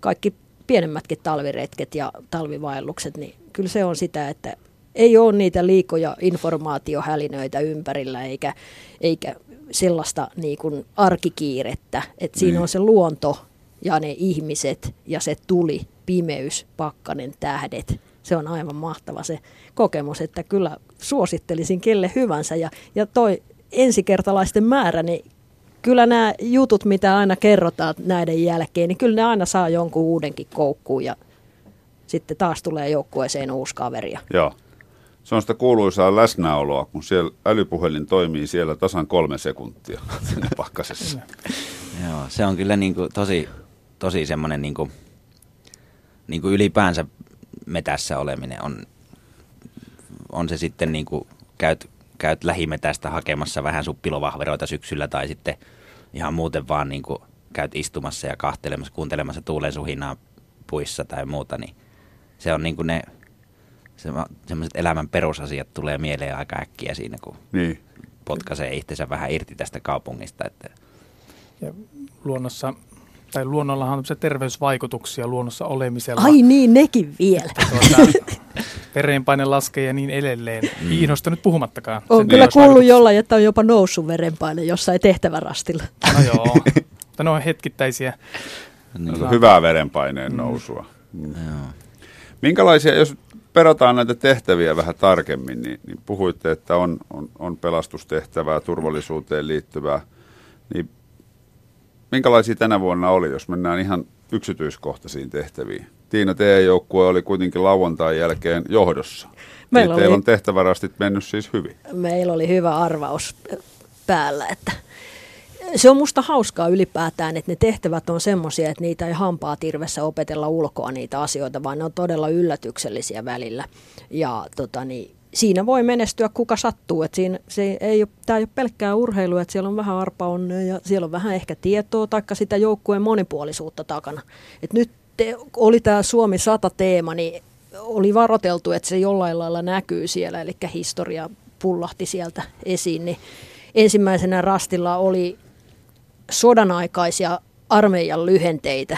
Kaikki pienemmätkin talviretket ja talvivaellukset, niin kyllä se on sitä, että ei ole niitä liikoja informaatiohälinöitä ympärillä eikä, eikä sellaista niin kuin arkikiirettä, että siinä niin. on se luonto ja ne ihmiset ja se tuli, pimeys, pakkanen, tähdet. Se on aivan mahtava se kokemus, että kyllä suosittelisin kelle hyvänsä. Ja, ja toi ensikertalaisten määrä, niin kyllä nämä jutut, mitä aina kerrotaan näiden jälkeen, niin kyllä ne aina saa jonkun uudenkin koukkuun ja sitten taas tulee joukkueeseen uusi kaveri. Joo. Se on sitä kuuluisaa läsnäoloa, kun siellä älypuhelin toimii siellä tasan kolme sekuntia [laughs] pakkasessa. Joo, se on kyllä niin kuin tosi, tosi semmoinen niin kuin, niin kuin ylipäänsä metässä oleminen on on se sitten niin kuin käyt, käyt lähimetästä hakemassa vähän suppilovahveroita syksyllä tai sitten ihan muuten vaan niin kuin käyt istumassa ja kahtelemassa, kuuntelemassa tuulen suhinaa puissa tai muuta, niin se on niin kuin ne semmoiset elämän perusasiat tulee mieleen aika äkkiä siinä, kun niin. potkaisee itsensä vähän irti tästä kaupungista. Että. Ja luonnossa tai luonnollahan on terveysvaikutuksia luonnossa olemisella. Ai niin, nekin vielä. Tuota, [laughs] verenpaine laskee ja niin edelleen. Mm. Iinosta nyt puhumattakaan. On kyllä kuullut jollain, että on jopa noussut verenpaine jossain tehtävärastilla. No joo, mutta ne on hetkittäisiä. Niin. Hyvää verenpaineen mm. nousua. Mm. Minkälaisia, jos perataan näitä tehtäviä vähän tarkemmin, niin, niin puhuitte, että on, on, on pelastustehtävää, turvallisuuteen liittyvää, niin minkälaisia tänä vuonna oli, jos mennään ihan yksityiskohtaisiin tehtäviin? Tiina, teidän joukkue oli kuitenkin lauantain jälkeen johdossa. Meillä oli, teillä on tehtävärastit mennyt siis hyvin. Meillä oli hyvä arvaus päällä, että se on musta hauskaa ylipäätään, että ne tehtävät on semmoisia, että niitä ei hampaa tirvessä opetella ulkoa niitä asioita, vaan ne on todella yllätyksellisiä välillä. Ja tota, niin, siinä voi menestyä kuka sattuu. että siinä, se ei ole, tämä ei ole pelkkää urheilua, että siellä on vähän arpaonnea ja siellä on vähän ehkä tietoa tai sitä joukkueen monipuolisuutta takana. Et nyt te, oli tämä Suomi 100 teema, niin oli varoteltu, että se jollain lailla näkyy siellä, eli historia pullahti sieltä esiin. Niin ensimmäisenä rastilla oli sodan aikaisia armeijan lyhenteitä,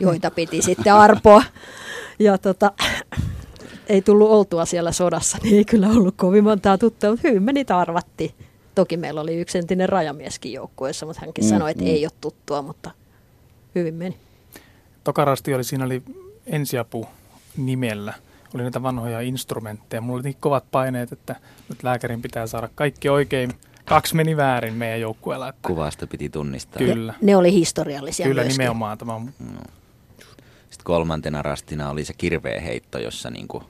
joita piti sitten arpoa. Ja tota, ei tullut oltua siellä sodassa, niin ei kyllä ollut kovin montaa tuttua, mutta hyvin me niitä arvattiin. Toki meillä oli yksi entinen rajamieskin joukkueessa, mutta hänkin mm, sanoi, että mm. ei ole tuttua, mutta hyvin meni. Tokarasti oli, siinä oli ensiapu nimellä. Oli näitä vanhoja instrumentteja. Mulla oli niin kovat paineet, että nyt lääkärin pitää saada kaikki oikein. Kaksi meni väärin meidän joukkueella. Että... Kuvasta piti tunnistaa. Kyllä. Ne, ne oli historiallisia Kyllä myöskin. nimenomaan. Tämä on... no. Sitten kolmantena rastina oli se kirveenheitto, jossa niinku,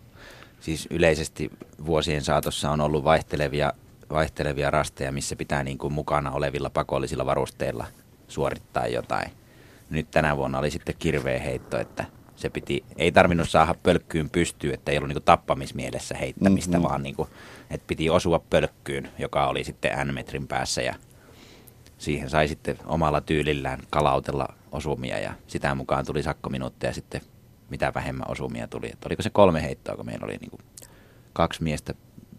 siis yleisesti vuosien saatossa on ollut vaihtelevia, vaihtelevia rasteja, missä pitää niinku mukana olevilla pakollisilla varusteilla suorittaa jotain Nyt tänä vuonna oli sitten kirveä heitto, että se piti, ei tarvinnut saada pölkkyyn pystyyn, että ei ollut niin tappamismielessä heittämistä, mm-hmm. vaan niin kuin, että piti osua pölkkyyn, joka oli sitten N-metrin päässä ja siihen sai sitten omalla tyylillään kalautella osumia ja sitä mukaan tuli sakkominuutteja sitten mitä vähemmän osumia tuli. Että oliko se kolme heittoa, kun meillä oli niin kuin kaksi miestä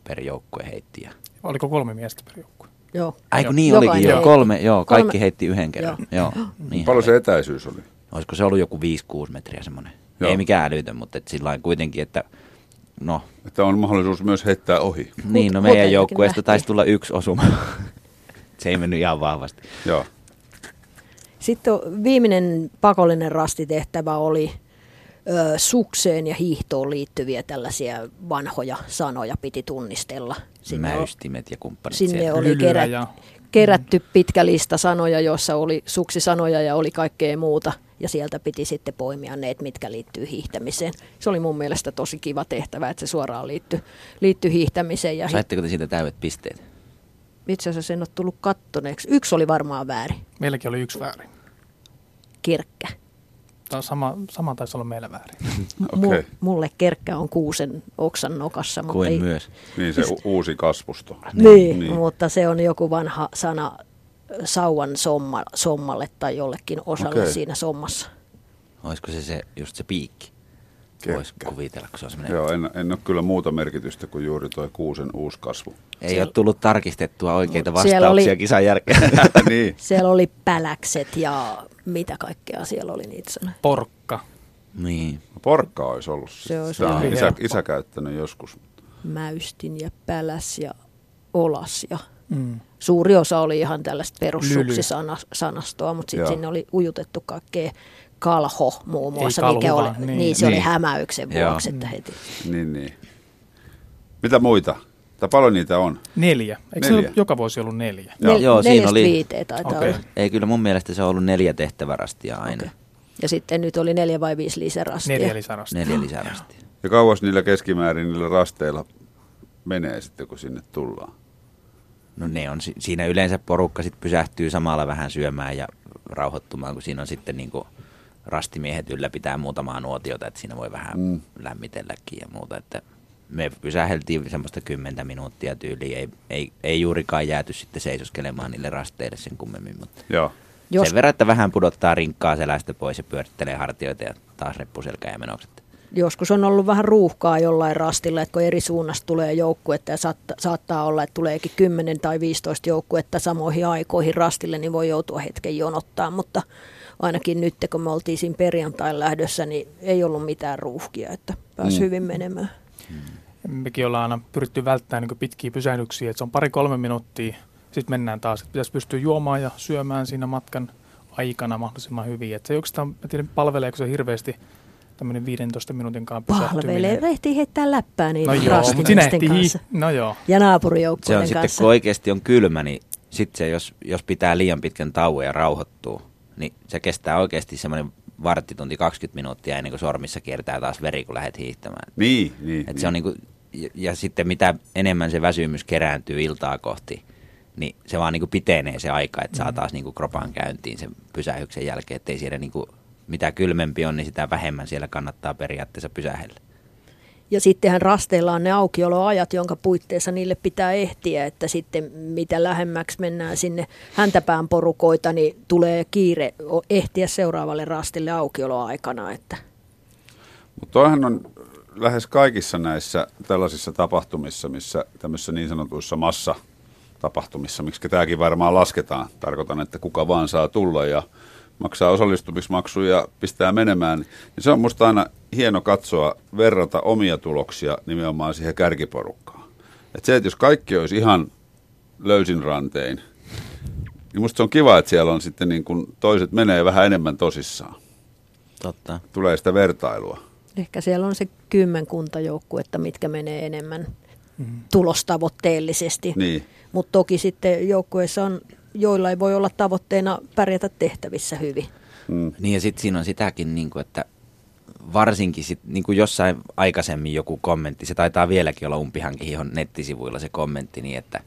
per joukkue heitti. Ja... Oliko kolme miestä per joukkue? Joo. Ai kun niin olikin jo, kolme, joo, kaikki kolme. heitti yhden kerran. Joo. joo. Niin Paljon se etäisyys oli? Olisiko se ollut joku 5-6 metriä semmoinen? Joo. Ei mikään älytön, mutta et sillä kuitenkin, että no. Että on mahdollisuus myös heittää ohi. Niin, no meidän joukkueesta taisi tulla yksi osuma. Se ei mennyt ihan vahvasti. Joo. Sitten viimeinen pakollinen rastitehtävä oli ö, sukseen ja hiihtoon liittyviä tällaisia vanhoja sanoja piti tunnistella. Sinne Mäystimet ja kumppanit Sinne siellä. oli kerät, ja... kerätty pitkä lista sanoja, joissa oli suksisanoja ja oli kaikkea muuta. Ja sieltä piti sitten poimia ne, mitkä liittyy hiihtämiseen. Se oli mun mielestä tosi kiva tehtävä, että se suoraan liittyy, liittyy hiihtämiseen. Ja Saitteko te siitä täydet pisteet? Itse asiassa en ole tullut kattoneeksi. Yksi oli varmaan väärin. Meilläkin oli yksi väärin. Kirkkä. Sama, sama taisi olla meillä väärin. [laughs] okay. Mulle kerkkä on kuusen oksan nokassa. Kuin ei... myös. Niin se u- uusi kasvusto. Niin, niin, mutta se on joku vanha sana sauvan somma, sommalle tai jollekin osalle okay. siinä sommassa. Olisiko se, se just se piikki? Voisi kuvitella, kun se on Joo, en, en ole kyllä muuta merkitystä kuin juuri tuo kuusen uusi kasvu. Ei Siellä... ole tullut tarkistettua oikeita vastauksia oli... kisan jälkeen. [laughs] niin. Siellä oli päläkset ja mitä kaikkea siellä oli niitä sanoja. Porkka. Niin. Porkka olisi ollut. Se olisi Tämä on isä, isä käyttänyt joskus. Mäystin ja päläs ja olas ja mm. suuri osa oli ihan tällaista perussuksisanastoa, mutta sitten sinne oli ujutettu kaikkea kalho muun muassa, kalhuva, mikä oli, niin, niin se niin. oli hämäyksen vuoksi, että heti. Niin, niin. Mitä muita? Tai paljon niitä on? Neljä. Eikö neljä. se joka vuosi ollut neljä? Nel, Joo, siinä oli. viiteen taitaa okay. olla. Ei, kyllä mun mielestä se on ollut neljä tehtävärastia aina. Okay. Ja sitten nyt oli neljä vai viisi lisärastia. Neljä lisärastia. Neljä lisärastia. Ja kauas niillä keskimäärin niillä rasteilla menee sitten, kun sinne tullaan? No ne on, siinä yleensä porukka sitten pysähtyy samalla vähän syömään ja rauhoittumaan, kun siinä on sitten niin kuin rastimiehet ylläpitää muutamaa nuotiota, että siinä voi vähän mm. lämmitelläkin ja muuta, että me pysäheltiin semmoista kymmentä minuuttia tyyliin, ei, ei, ei juurikaan jääty sitten seisoskelemaan niille rasteille sen kummemmin, mutta Joo. Jos... sen verran, että vähän pudottaa rinkkaa selästä pois ja pyörittelee hartioita ja taas reppuselkä ja menokset. Joskus on ollut vähän ruuhkaa jollain rastilla, että kun eri suunnasta tulee joukkuetta ja saattaa, saattaa olla, että tuleekin 10 tai 15 joukkuetta samoihin aikoihin rastille, niin voi joutua hetken jonottaa, mutta ainakin nyt kun me oltiin siinä perjantain lähdössä, niin ei ollut mitään ruuhkia, että pääsi mm. hyvin menemään. Mm. Mekin ollaan aina pyritty välttämään niin pitkiä pysähdyksiä, että se on pari-kolme minuuttia, sitten mennään taas, että pitäisi pystyä juomaan ja syömään siinä matkan aikana mahdollisimman hyvin. Että se oikeastaan, mä tiedän, palveleeko se hirveästi tämmöinen 15 minuutin kanssa Palvelee, ehtii heittää läppää niin no joo, kanssa. no joo. Ja naapurijoukkueiden kanssa. Se on sitten, kun oikeasti on kylmä, niin sitten se, jos, jos pitää liian pitkän tauon ja rauhoittuu, niin se kestää oikeasti semmoinen varttitunti 20 minuuttia ennen kuin sormissa kiertää taas veri, kun lähdet hiihtämään. Niin, niin. Et niin. Se on niin kuin, ja, ja sitten mitä enemmän se väsymys kerääntyy iltaa kohti, niin se vaan niin kuin pitenee se aika, että saa mm. taas niin kuin kropan käyntiin sen pysähyksen jälkeen, ettei siellä niin kuin, mitä kylmempi on, niin sitä vähemmän siellä kannattaa periaatteessa pysähellä. Ja sittenhän rasteilla on ne aukioloajat, jonka puitteissa niille pitää ehtiä, että sitten mitä lähemmäksi mennään sinne häntäpään porukoita, niin tulee kiire ehtiä seuraavalle rastille aukioloaikana. Että. Mutta toihan on lähes kaikissa näissä tällaisissa tapahtumissa, missä tämmöisissä niin sanotuissa massa tapahtumissa, miksi tämäkin varmaan lasketaan. Tarkoitan, että kuka vaan saa tulla ja maksaa osallistumismaksuja ja pistää menemään, niin se on musta aina hieno katsoa, verrata omia tuloksia nimenomaan siihen kärkiporukkaan. Et se, että jos kaikki olisi ihan löysin rantein, niin musta se on kiva, että siellä on sitten niin kun toiset menee vähän enemmän tosissaan. Totta. Tulee sitä vertailua. Ehkä siellä on se kymmenkunta joukkuetta, mitkä menee enemmän mm. tulostavoitteellisesti. Niin. Mutta toki sitten joukkueessa on joilla ei voi olla tavoitteena pärjätä tehtävissä hyvin. Mm. Niin ja sitten siinä on sitäkin, niin kuin, että varsinkin sit, niin kuin jossain aikaisemmin joku kommentti, se taitaa vieläkin olla umpihankihihon nettisivuilla se kommentti, niin että,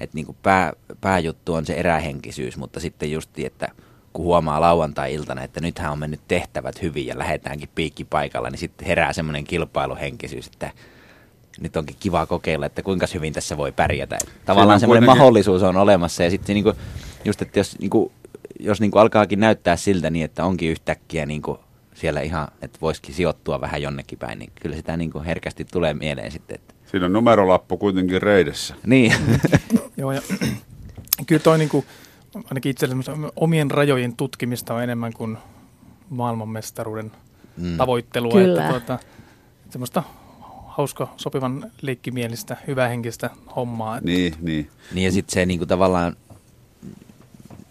että niin kuin pää, pääjuttu on se erähenkisyys, mutta sitten just, että kun huomaa lauantai-iltana, että nythän on mennyt tehtävät hyvin ja lähdetäänkin piikkipaikalla, niin sitten herää semmoinen kilpailuhenkisyys, että nyt onkin kiva kokeilla, että kuinka hyvin tässä voi pärjätä. Että tavallaan semmoinen kuitenkin... mahdollisuus on olemassa ja sitten niinku, just, että jos, niinku, jos niinku alkaakin näyttää siltä niin, että onkin yhtäkkiä niinku siellä ihan, että voisikin sijoittua vähän jonnekin päin, niin kyllä sitä niinku herkästi tulee mieleen sitten. Että... Siinä on numerolappu kuitenkin reidessä. Niin. [laughs] Joo, ja [clears throat] kyllä toi niinku, ainakin itselle omien rajojen tutkimista on enemmän kuin maailmanmestaruuden mm. tavoittelua. Kyllä. Että tuota, semmoista hauska, sopivan leikkimielistä, hyvähenkistä hommaa. Että. Niin, niin. Niin ja sitten se niinku tavallaan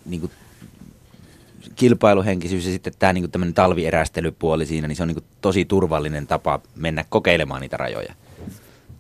niinku kilpailuhenkisyys ja sitten tämä niinku tämmöinen talvierästelypuoli siinä, niin se on niinku tosi turvallinen tapa mennä kokeilemaan niitä rajoja.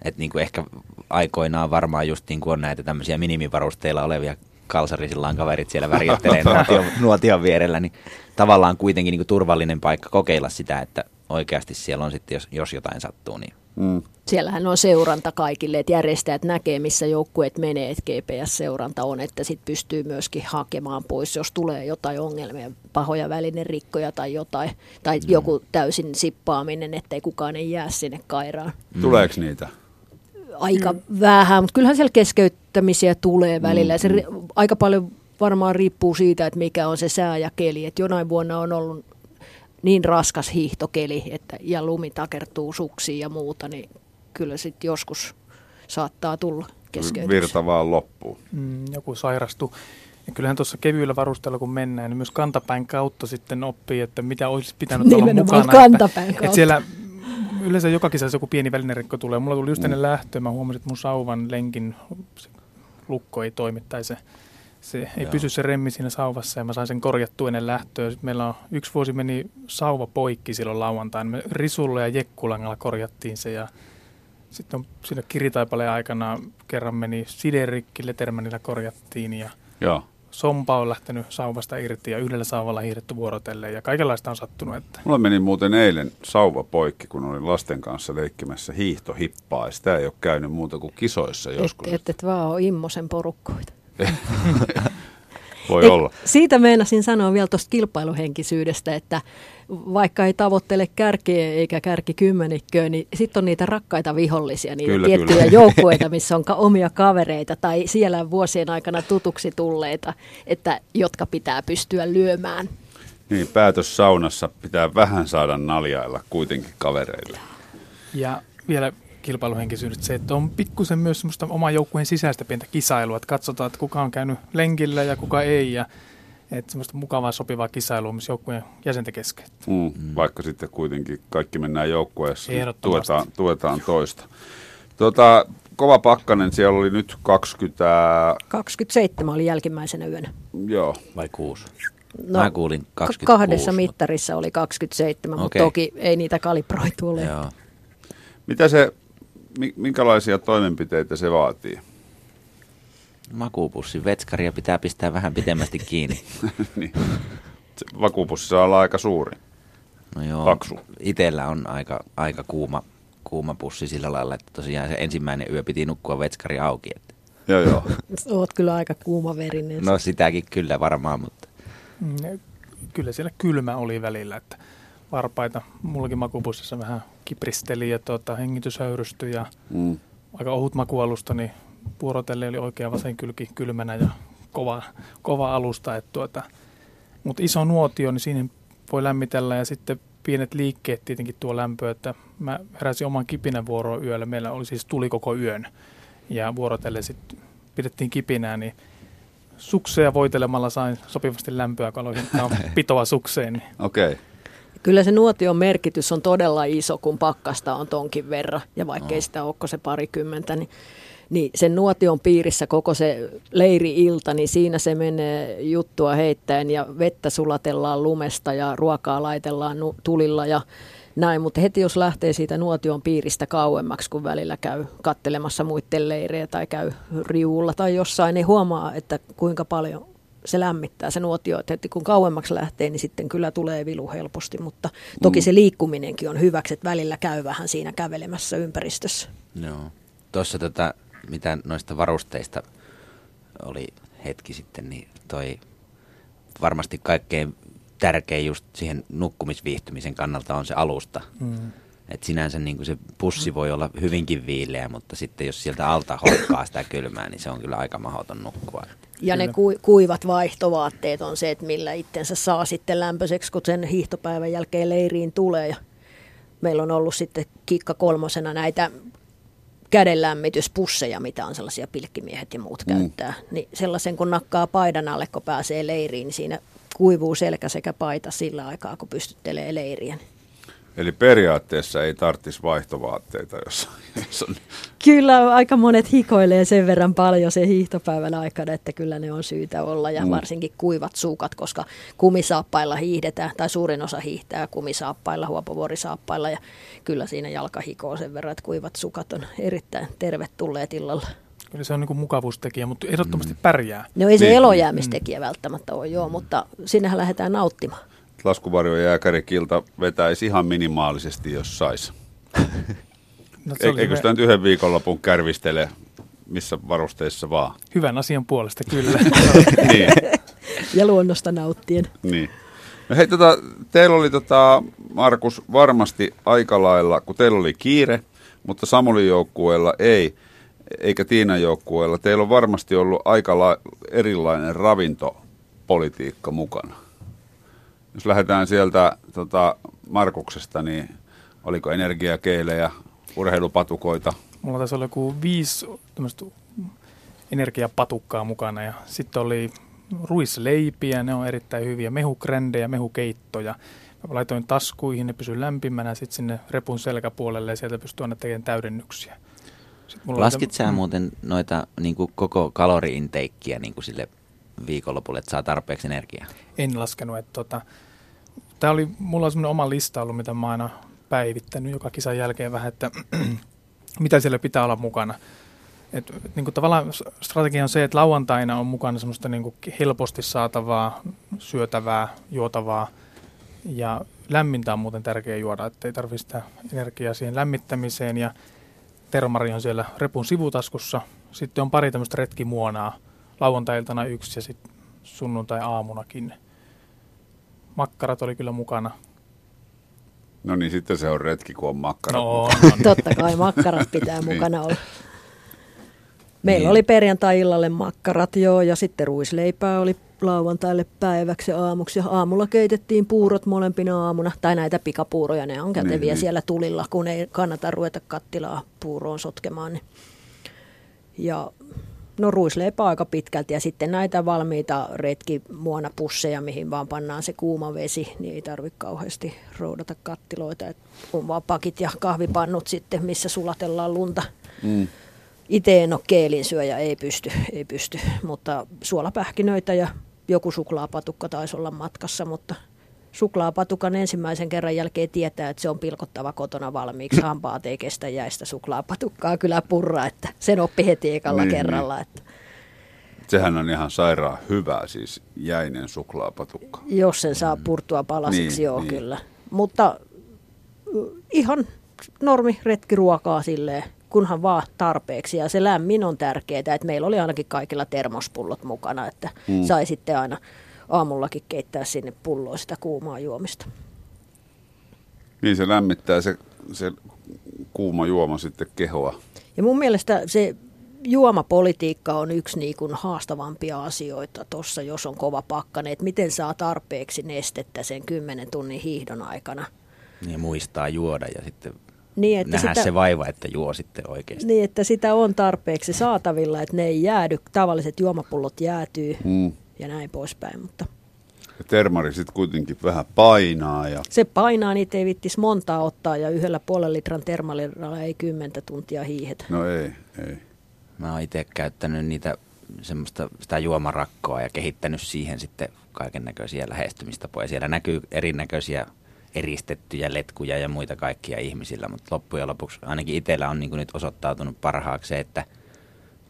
Et niinku ehkä aikoinaan varmaan just niinku on näitä tämmöisiä minimivarusteilla olevia kalsarisillaan kaverit siellä värjättelee [laughs] nuotion, nuotion vierellä, niin tavallaan kuitenkin niinku turvallinen paikka kokeilla sitä, että oikeasti siellä on sitten, jos, jos jotain sattuu, niin Mm. Siellähän on seuranta kaikille, että järjestäjät näkee, missä joukkueet menee, että GPS-seuranta on, että sitten pystyy myöskin hakemaan pois, jos tulee jotain ongelmia, pahoja välinerikkoja tai jotain, tai mm. joku täysin sippaaminen, ettei kukaan ei jää sinne kairaan. Mm. Tuleeko niitä? Aika mm. vähän, mutta kyllähän siellä keskeyttämisiä tulee välillä. Mm. Se aika paljon varmaan riippuu siitä, että mikä on se sää ja keli. Että jonain vuonna on ollut niin raskas hiihtokeli että, ja lumi takertuu suksiin ja muuta, niin kyllä sitten joskus saattaa tulla keskeytys. Virta vaan loppuu. Mm, joku sairastuu. Ja kyllähän tuossa kevyillä varusteella kun mennään, niin myös kantapäin kautta sitten oppii, että mitä olisi pitänyt olla mukana. kantapäin että, kautta. Että siellä yleensä joka kisassa joku pieni välinerikko tulee. Mulla tuli just ennen lähtöä, mä huomasin, että mun sauvan lenkin lukko ei toimi tai se se ei Joo. pysy se remmi siinä sauvassa ja mä sain sen korjattua ennen lähtöä. Sitten meillä on, yksi vuosi meni sauva poikki silloin lauantaina. Me risulla ja jekkulangalla korjattiin se ja sitten on siinä kiritaipaleen aikana kerran meni siderikki, Letermanilla korjattiin ja Joo. sompa on lähtenyt sauvasta irti ja yhdellä sauvalla hiihdetty vuorotelle ja kaikenlaista on sattunut. Että. Mulla meni muuten eilen sauva poikki, kun olin lasten kanssa leikkimässä hiihtohippaa. Sitä ei ole käynyt muuta kuin kisoissa joskus. Et, et, et vaan ole Immosen porukkoita. [laughs] Voi olla. Siitä meinasin sanoa vielä tuosta kilpailuhenkisyydestä, että vaikka ei tavoittele kärkeä eikä kärki kymmenikköä, niin sitten on niitä rakkaita vihollisia, niitä kyllä, tiettyjä kyllä. joukkueita, missä on omia kavereita tai siellä vuosien aikana tutuksi tulleita, että, jotka pitää pystyä lyömään. Niin, päätös saunassa pitää vähän saada naljailla kuitenkin kavereille. Ja vielä kilpailuhenkisyydestä se, että on pikkusen myös semmoista oman joukkueen sisäistä pientä kisailua, että katsotaan, että kuka on käynyt lenkillä ja kuka ei ja että semmoista mukavaa sopivaa kisailua myös joukkueen jäsenten kesken. Mm, mm. Vaikka sitten kuitenkin kaikki mennään joukkueessa, niin tuetaan, tuetaan toista. Tuota, kova pakkanen, siellä oli nyt 20... 27 oli jälkimmäisenä yönä. Joo. Vai kuusi? No, Mä kuulin 26. Kahdessa mittarissa oli 27, okay. mutta toki ei niitä kalibroitu ole. Joo. Mitä se minkälaisia toimenpiteitä se vaatii? Makuupussin vetskaria pitää pistää vähän pitemmästi kiinni. [laughs] niin. Vakuupussi saa olla aika suuri. No joo, Paksu. itellä on aika, aika kuuma, kuuma pussi sillä lailla, että tosiaan se ensimmäinen yö piti nukkua vetskari auki. Että. Joo, joo. [laughs] Oot kyllä aika kuumaverinen. No sitäkin kyllä varmaan, mutta... Mm, kyllä siellä kylmä oli välillä, että varpaita. Mullakin makupussissa vähän kipristeli ja tuota, hengityshöyrystyi ja mm. aika ohut makualusta, niin puorotelle oli oikea vasen kylki kylmänä ja kova, kova alusta. tuota, Mutta iso nuotio, niin siinä voi lämmitellä ja sitten pienet liikkeet tietenkin tuo lämpöä, että mä heräsin oman kipinän vuoroon yöllä. Meillä oli siis tuli koko yön ja vuorotelle sitten pidettiin kipinää, niin sukseja voitelemalla sain sopivasti lämpöä, kun aloin [laughs] pitoa sukseen. Niin Okei. Okay. Kyllä se nuotion merkitys on todella iso, kun pakkasta on tonkin verran, ja vaikkei sitä ole se parikymmentä, niin, niin sen nuotion piirissä koko se leiri-ilta, niin siinä se menee juttua heittäen, ja vettä sulatellaan lumesta, ja ruokaa laitellaan nu- tulilla, ja näin, mutta heti jos lähtee siitä nuotion piiristä kauemmaksi, kun välillä käy kattelemassa muiden leirejä tai käy riuulla tai jossain, niin huomaa, että kuinka paljon se lämmittää se nuotio, että heti kun kauemmaksi lähtee, niin sitten kyllä tulee vilu helposti, mutta toki mm. se liikkuminenkin on hyväksi, että välillä käy vähän siinä kävelemässä ympäristössä. Joo. Tuossa tota, mitä noista varusteista oli hetki sitten, niin toi varmasti kaikkein tärkein just siihen nukkumisviihtymisen kannalta on se alusta. Mm. Et sinänsä niin kuin se pussi voi olla hyvinkin viileä, mutta sitten jos sieltä alta hokkaa sitä kylmää, niin se on kyllä aika mahdoton nukkua. Ja ne ku, kuivat vaihtovaatteet on se, että millä itsensä saa sitten lämpöiseksi, kun sen hiihtopäivän jälkeen leiriin tulee. Ja meillä on ollut sitten kikka kolmosena näitä kädenlämmityspusseja, mitä on sellaisia pilkkimiehet ja muut mm. käyttää. Niin sellaisen kun nakkaa paidan alle, kun pääsee leiriin, niin siinä kuivuu selkä sekä paita sillä aikaa, kun pystyttelee leiriä. Eli periaatteessa ei tarvitsisi vaihtovaatteita, jos, [laughs] jos on... Kyllä aika monet hikoilee sen verran paljon se hiihtopäivän aikana, että kyllä ne on syytä olla ja mm. varsinkin kuivat suukat, koska kumisaappailla hiihdetään tai suurin osa hiihtää kumisaappailla, huopovuorisaappailla ja kyllä siinä jalka hikoo sen verran, että kuivat sukat on erittäin tervetulleet illalla. Kyllä se on niin mukavuustekijä, mutta ehdottomasti mm. pärjää. No ei se niin. elojäämistekijä välttämättä ole, joo, mutta sinnehän lähdetään nauttimaan laskuvarjon jääkärikilta vetäisi ihan minimaalisesti, jos saisi. [laughs] No, e- Eikö sitä nyt yhden viikonlopun kärvistele missä varusteissa vaan? Hyvän asian puolesta, kyllä. [laughs] niin. [laughs] Ja luonnosta nauttien. Niin. No hei, tota, teillä oli, tota, Markus, varmasti aika lailla, kun teillä oli kiire, mutta Samulin joukkueella ei, eikä Tiinan joukkueella. Teillä on varmasti ollut aika la- erilainen ravintopolitiikka mukana. Jos lähdetään sieltä tota, Markuksesta, niin oliko energiakeilejä, urheilupatukoita? Mulla taisi olla joku viisi energiapatukkaa mukana ja sitten oli ruisleipiä, ne on erittäin hyviä, mehukrändejä, mehukeittoja. Mä laitoin taskuihin, ne pysyy lämpimänä, sitten sinne repun selkäpuolelle ja sieltä pystyy aina tekemään täydennyksiä. Laskit sä muuten noita niin kuin koko kaloriinteikkiä niin kuin sille viikonlopulle, että saa tarpeeksi energiaa? En laskenut. Että tota, tämä oli, mulla on oma lista ollut, mitä mä aina päivittänyt joka kisan jälkeen vähän, että [clears throat] mitä siellä pitää olla mukana. Et, niin kuin tavallaan strategia on se, että lauantaina on mukana semmoista niin kuin helposti saatavaa, syötävää, juotavaa ja lämmintä on muuten tärkeä juoda, että ei tarvitse sitä energiaa siihen lämmittämiseen ja termari on siellä repun sivutaskussa. Sitten on pari tämmöistä retkimuonaa, lauantai-iltana yksi ja sitten sunnuntai-aamunakin. Makkarat oli kyllä mukana. No niin, sitten se on retki, kun on makkarat no, [laughs] Totta kai makkarat pitää niin. mukana olla. Meillä niin. oli perjantai-illalle makkarat joo, ja sitten ruisleipää oli lauantaille päiväksi ja aamuksi. Ja aamulla keitettiin puurot molempina aamuna, tai näitä pikapuuroja, ne on käteviä niin, niin. siellä tulilla, kun ei kannata ruveta kattilaa puuroon sotkemaan. Niin. Ja No ruisleipä aika pitkälti ja sitten näitä valmiita retkimuonapusseja, mihin vaan pannaan se kuuma vesi, niin ei tarvitse kauheasti roudata kattiloita. Et on vaan pakit ja kahvipannut sitten, missä sulatellaan lunta. Mm. Itse en ole keelinsyöjä, ei pysty, ei pysty, mutta suolapähkinöitä ja joku suklaapatukka taisi olla matkassa, mutta – suklaapatukan ensimmäisen kerran jälkeen tietää, että se on pilkottava kotona valmiiksi. Hampaat ei kestä jäistä suklaapatukkaa kyllä purra, että sen oppi heti ekalla niin, kerralla. Niin. Että. Sehän on ihan sairaan hyvä, siis jäinen suklaapatukka. Jos sen saa purtua palasiksi, niin, joo niin. kyllä. Mutta ihan normi retkiruokaa silleen, kunhan vaan tarpeeksi. Ja se lämmin on tärkeää, että meillä oli ainakin kaikilla termospullot mukana, että mm. sai sitten aina aamullakin keittää sinne pulloa sitä kuumaa juomista. Niin se lämmittää se, se kuuma juoma sitten kehoa. Ja mun mielestä se juomapolitiikka on yksi niin kuin haastavampia asioita tuossa, jos on kova pakkane, että miten saa tarpeeksi nestettä sen 10 tunnin hiihdon aikana. Niin muistaa juoda ja sitten niin, että nähdä sitä, se vaiva, että juo sitten oikeasti. Niin, että sitä on tarpeeksi saatavilla, että ne ei jäädy, tavalliset juomapullot jäätyy. Mm ja näin poispäin. Mutta ja termari sitten kuitenkin vähän painaa. Ja... Se painaa, niitä ei vittis montaa ottaa ja yhdellä puolen litran termalilla ei kymmentä tuntia hiihet. No ei, ei. Mä oon itse käyttänyt niitä semmoista sitä juomarakkoa ja kehittänyt siihen sitten kaiken näköisiä lähestymistapoja. Siellä näkyy erinäköisiä eristettyjä letkuja ja muita kaikkia ihmisillä, mutta loppujen lopuksi ainakin itsellä on niin nyt osoittautunut parhaaksi se, että –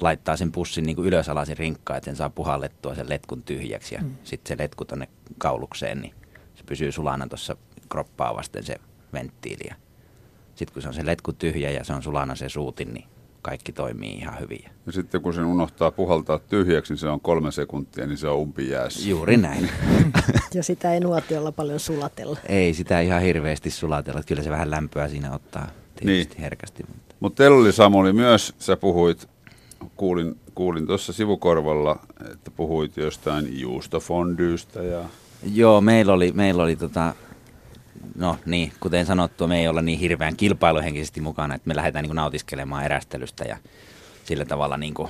laittaa sen pussin niin kuin ylös alasin rinkkaan, että sen saa puhallettua sen letkun tyhjäksi ja mm. sitten se letku tonne kaulukseen, niin se pysyy sulana tuossa kroppaa vasten se venttiili. Sitten kun se on se letku tyhjä ja se on sulana se suutin, niin kaikki toimii ihan hyvin. Ja sitten kun sen unohtaa puhaltaa tyhjäksi, niin se on kolme sekuntia, niin se on umpijäässä. Juuri näin. [laughs] Ja sitä ei nuotiolla paljon sulatella. Ei sitä ihan hirveästi sulatella. Kyllä se vähän lämpöä siinä ottaa tietysti Niin. herkästi. Mutta Mutta teillä oli Samuli myös, sä puhuit, kuulin, kuulin tuossa sivukorvalla, että puhuit jostain juustofondyystä ja Joo, meillä oli, meillä oli tota, no niin, kuten sanottu, me ei olla niin hirveän kilpailuhenkisesti mukana, että me lähdetään niin nautiskelemaan erästelystä ja sillä tavalla niin kuin,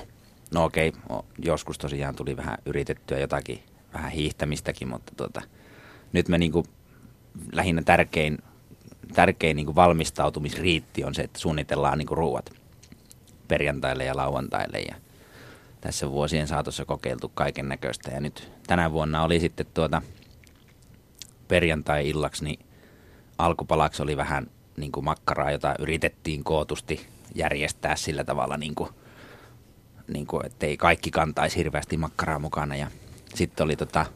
no okei, joskus tosiaan tuli vähän yritettyä jotakin, vähän hiihtämistäkin, mutta tota, nyt me niin kuin, lähinnä tärkein, tärkein niin kuin valmistautumisriitti on se, että suunnitellaan niin kuin ruuat perjantaille ja lauantaille ja tässä vuosien saatossa kokeiltu kaiken näköistä ja nyt tänä vuonna oli sitten tuota perjantai-illaksi, niin alkupalaksi oli vähän niin kuin makkaraa, jota yritettiin kootusti järjestää sillä tavalla, niin kuin, niin kuin, ettei kaikki kantaisi hirveästi makkaraa mukana. Ja sitten oli tota,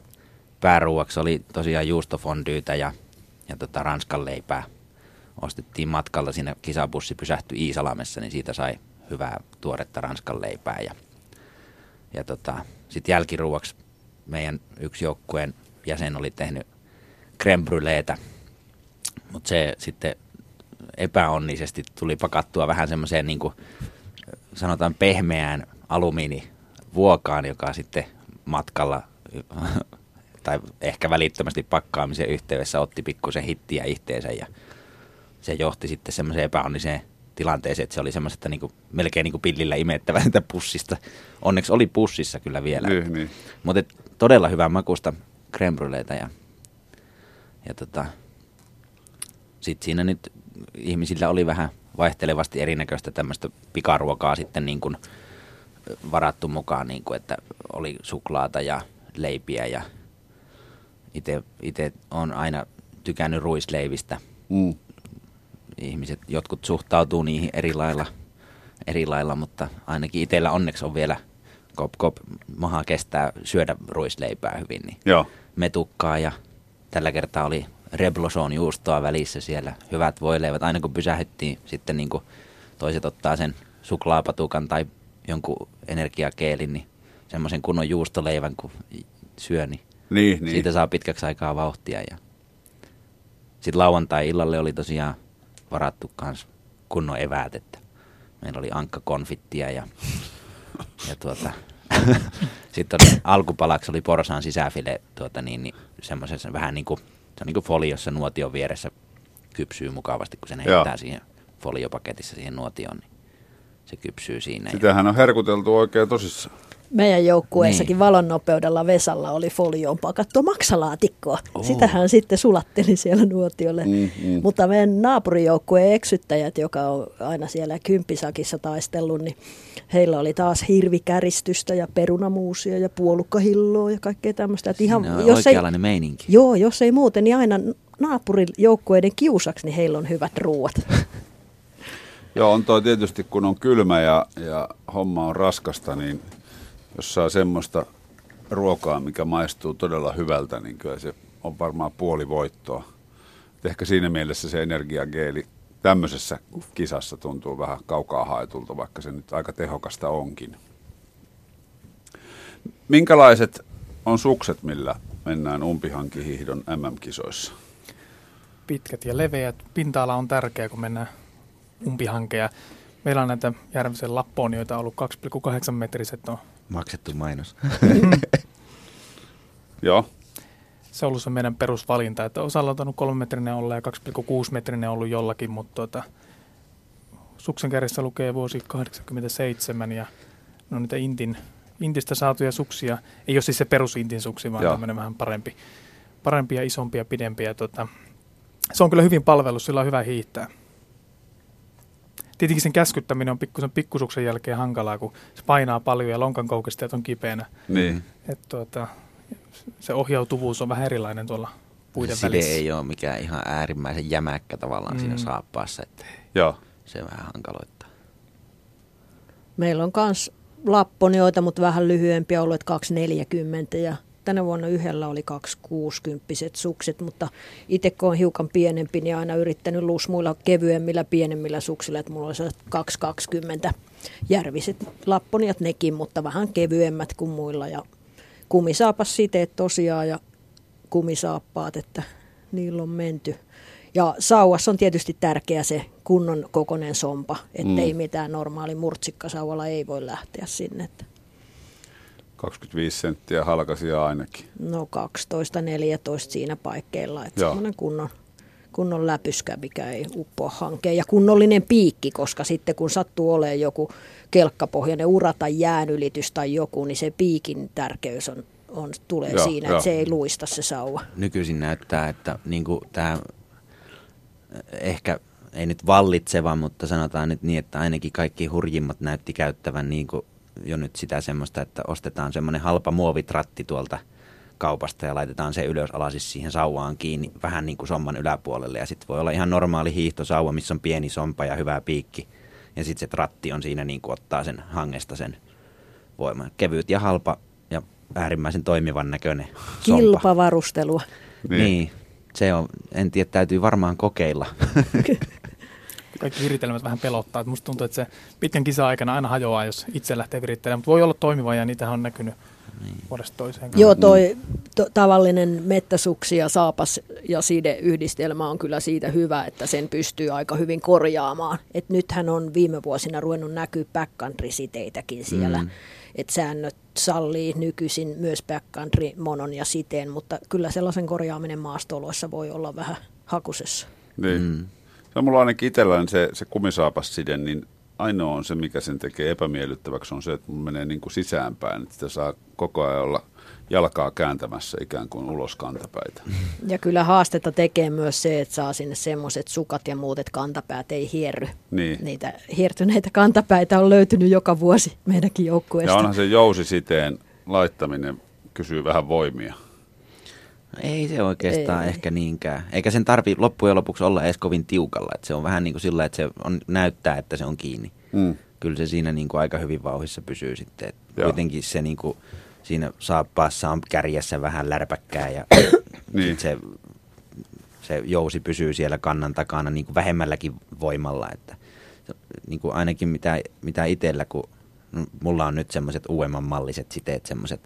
pääruuaksi oli tosiaan juustofondyytä ja, ja tota ranskan leipää. Ostettiin matkalla, siinä kisabussi pysähtyi Iisalamessa, niin siitä sai hyvää tuoretta ranskan leipää. Ja, ja tota, sitten jälkiruuaksi meidän yksi joukkueen jäsen oli tehnyt creme brûlétä, mutta se sitten epäonnisesti tuli pakattua vähän semmoiseen niin sanotaan pehmeään alumiinivuokaan, joka sitten matkalla [laughs] tai ehkä välittömästi pakkaamisen yhteydessä otti pikkusen hittiä ihteensä ja se johti sitten semmoiseen epäonniseen tilanteeseen, että se oli semmoisesta niin kuin, melkein niin kuin pillillä imettävältä [laughs] pussista. Onneksi oli pussissa kyllä vielä. niin, niin. Mutta todella hyvää makusta creme bruleita ja, ja tota, sitten siinä nyt ihmisillä oli vähän vaihtelevasti erinäköistä tämmöistä pikaruokaa sitten niin kuin varattu mukaan, niin kuin, että oli suklaata ja leipiä ja itse on aina tykännyt ruisleivistä. Mm. Ihmiset, jotkut suhtautuu niihin eri lailla, eri lailla mutta ainakin itsellä onneksi on vielä kop kop maha kestää syödä ruisleipää hyvin, niin Joo. metukkaa ja tällä kertaa oli rebloson juustoa välissä siellä. Hyvät voileivät. Aina kun pysähdyttiin, sitten niin kuin toiset ottaa sen suklaapatukan tai jonkun energiakeelin, niin semmoisen kunnon juustoleivän kun syö, niin, Niin, niin. niin. siitä saa pitkäksi aikaa vauhtia. Ja sitten lauantai-illalle oli tosiaan varattu kans kunnon eväät, että meillä oli ankkakonfittia ja, ja tuota, [laughs] sitten oli, alkupalaksi oli porsaan sisäfile tuota niin, niin semmoisessa vähän niin kuin, se on niin kuin foliossa nuotion vieressä kypsyy mukavasti, kun sen Joo. heittää siihen foliopaketissa siihen nuotioon, niin se kypsyy siinä. Ja, Sitähän on herkuteltu oikein tosissaan. Meidän joukkueessakin Niin. valon nopeudella Vesalla oli folioon pakattua maksalaatikkoa. Oo. Sitähän sitten sulatteli siellä nuotiolle. Mm, mm. Mutta meidän naapurijoukkueen eksyttäjät, joka on aina siellä kymppisakissa taistellut, niin heillä oli taas hirvikäristystä ja perunamuusia ja puolukkahilloa ja kaikkea tämmöistä. Että ihan, Siinä on jos ei, meininki. joo, jos ei muuten, niin aina naapurijoukkueiden kiusaksi, niin heillä on hyvät ruuat. Joo, on toi tietysti, kun on kylmä ja, ja homma on raskasta, niin jos saa semmoista ruokaa, mikä maistuu todella hyvältä, niin kyllä se on varmaan puoli voittoa. Et ehkä siinä mielessä se energiageeli tämmöisessä kisassa tuntuu vähän kaukaa haetulta, vaikka se nyt aika tehokasta onkin. Minkälaiset on sukset, millä mennään umpihankihiihdon MM-kisoissa? pitkät ja leveät. Pinta-ala on tärkeä, kun mennään umpihankeja. Meillä on näitä Järvisen lapponioita ollut 2,8 metriset. On. Maksettu mainos. [laughs] Joo, Se on ollut se meidän perusvalinta, että osalla on tainnut 3 metrinen olla ja 2,6 metrinen ollut jollakin, mutta tuota, suksen kärjessä lukee vuosi 87 ja no niitä Intin, Intistä saatuja suksia, ei ole siis se perus Intin suksi, vaan Joo. tämmöinen vähän parempi, parempi ja isompi ja pidempi. Ja tuota, se on kyllä hyvin palvelus, sillä on hyvä hiihtää. Tietenkin sen käskyttäminen on pikkusen pikkusuksen jälkeen hankalaa, kun se painaa paljon ja lonkan koukistajat on kipeänä. niin. Et tuota, se ohjautuvuus on vähän erilainen tuolla puiden Side välissä. ei ole mikään ihan äärimmäisen jämäkkä tavallaan mm. siinä saappaassa, että Joo. se vähän hankaloittaa. Meillä on myös lapponioita, mutta vähän lyhyempiä ollut, että 240 ja tänä vuonna yhdellä oli 260 sukset, mutta itse kun on hiukan pienempi, niin aina yrittänyt lusmuilla kevyemmillä, pienemmillä suksilla, että mulla olisi 220 järviset lapponiat nekin, mutta vähän kevyemmät kuin muilla ja kumisaapas siteet tosiaan ja kumisaappaat, että niillä on menty. Ja sauvassa on tietysti tärkeä se kunnon kokonen sompa, ettei mm. mitään normaali murtsikkasauvalla ei voi lähteä sinne. Että 25 senttiä halkasia ainakin. No 12-14 siinä paikkeilla, että semmoinen kunnon, kunnon läpyskä, mikä ei uppoa hankeen. Ja kunnollinen piikki, koska sitten kun sattuu olemaan joku kelkkapohjainen ura tai jäänylitys tai joku, niin se piikin tärkeys on, on tulee joo, siinä, joo. että se ei luista se sauva. Nykyisin näyttää, että niin tämä ehkä ei nyt vallitseva, mutta sanotaan nyt niin, että ainakin kaikki hurjimmat näytti käyttävän niin kuin jo nyt sitä semmoista, että ostetaan semmoinen halpa muovitratti tuolta kaupasta ja laitetaan se ylös alasis siihen sauvaan kiinni vähän niin kuin somman yläpuolelle. Ja sitten voi olla ihan normaali hiihtosauva, missä on pieni sompa ja hyvä piikki. Ja sitten se tratti on siinä niin kuin ottaa sen hangesta sen voiman. Kevyt ja halpa ja äärimmäisen toimivan näköinen sompa. Kilpavarustelua. Niin. niin. Se on, en tiedä, täytyy varmaan kokeilla. [laughs] kaikki viritelmät vähän pelottaa. Että musta tuntuu, että se pitkän kisa-aikana aina hajoaa, jos itse lähtee virittelemään, mutta voi olla toimiva ja niitä on näkynyt niin. vuodesta toiseen. Joo, toi to, tavallinen mettäsuksi ja saapas ja yhdistelmä on kyllä siitä hyvä, että sen pystyy aika hyvin korjaamaan. Et nythän on viime vuosina ruvennut näkyä backcountry-siteitäkin siellä. Mm. Et säännöt sallii nykyisin myös backcountry, monon ja siteen, mutta kyllä sellaisen korjaaminen maastoloissa voi olla vähän hakusessa. Niin. Mm. Se on mulla ainakin itsellään se, se kumisaapasside, niin ainoa on se, mikä sen tekee epämiellyttäväksi, on se, että mun menee niin kuin sisäänpäin, että sitä saa koko ajan olla jalkaa kääntämässä ikään kuin ulos kantapäitä. Ja kyllä haastetta tekee myös se, että saa sinne semmoiset sukat ja muut, että kantapäät ei hierry. Niin. Niitä hiertyneitä kantapäitä on löytynyt joka vuosi meidänkin joukkueesta. Ja onhan se jousisiteen laittaminen kysyy vähän voimia. Ei se oikeastaan ei. ehkä niinkään. Eikä sen tarvi loppujen lopuksi olla edes kovin tiukalla. Että se on vähän niin kuin sillä, että se on, näyttää, että se on kiinni. Mm. Kyllä se siinä niin kuin aika hyvin vauhissa pysyy sitten. Että kuitenkin se niin kuin, siinä saappaassa on kärjessä vähän lärpäkkää ja [coughs] niin. se, se jousi pysyy siellä kannan takana niin kuin vähemmälläkin voimalla. Että, niin kuin ainakin mitä, mitä itsellä, kun mulla on nyt semmoiset uudemman malliset siteet, semmoiset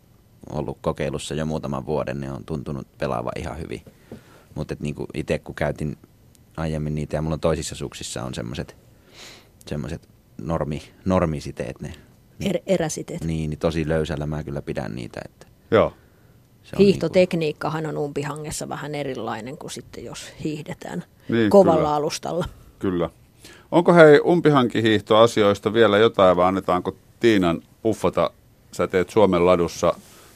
ollut kokeilussa jo muutaman vuoden, niin on tuntunut pelaava ihan hyvin. Mutta niin itse kun käytin aiemmin niitä ja mulla on toisissa suksissa on semmoiset semmoiset normi, normisiteet ne. Er, eräsiteet. Niin, niin tosi löysällä mä kyllä pidän niitä. Että Joo. Hiihtotekniikkahan on umpihangessa vähän erilainen kuin sitten jos hiihdetään niin, kovalla kyllä. alustalla. Kyllä. Onko hei umpihankihiihtoasioista vielä jotain vai annetaanko Tiinan puffata? Sä teet Suomen ladussa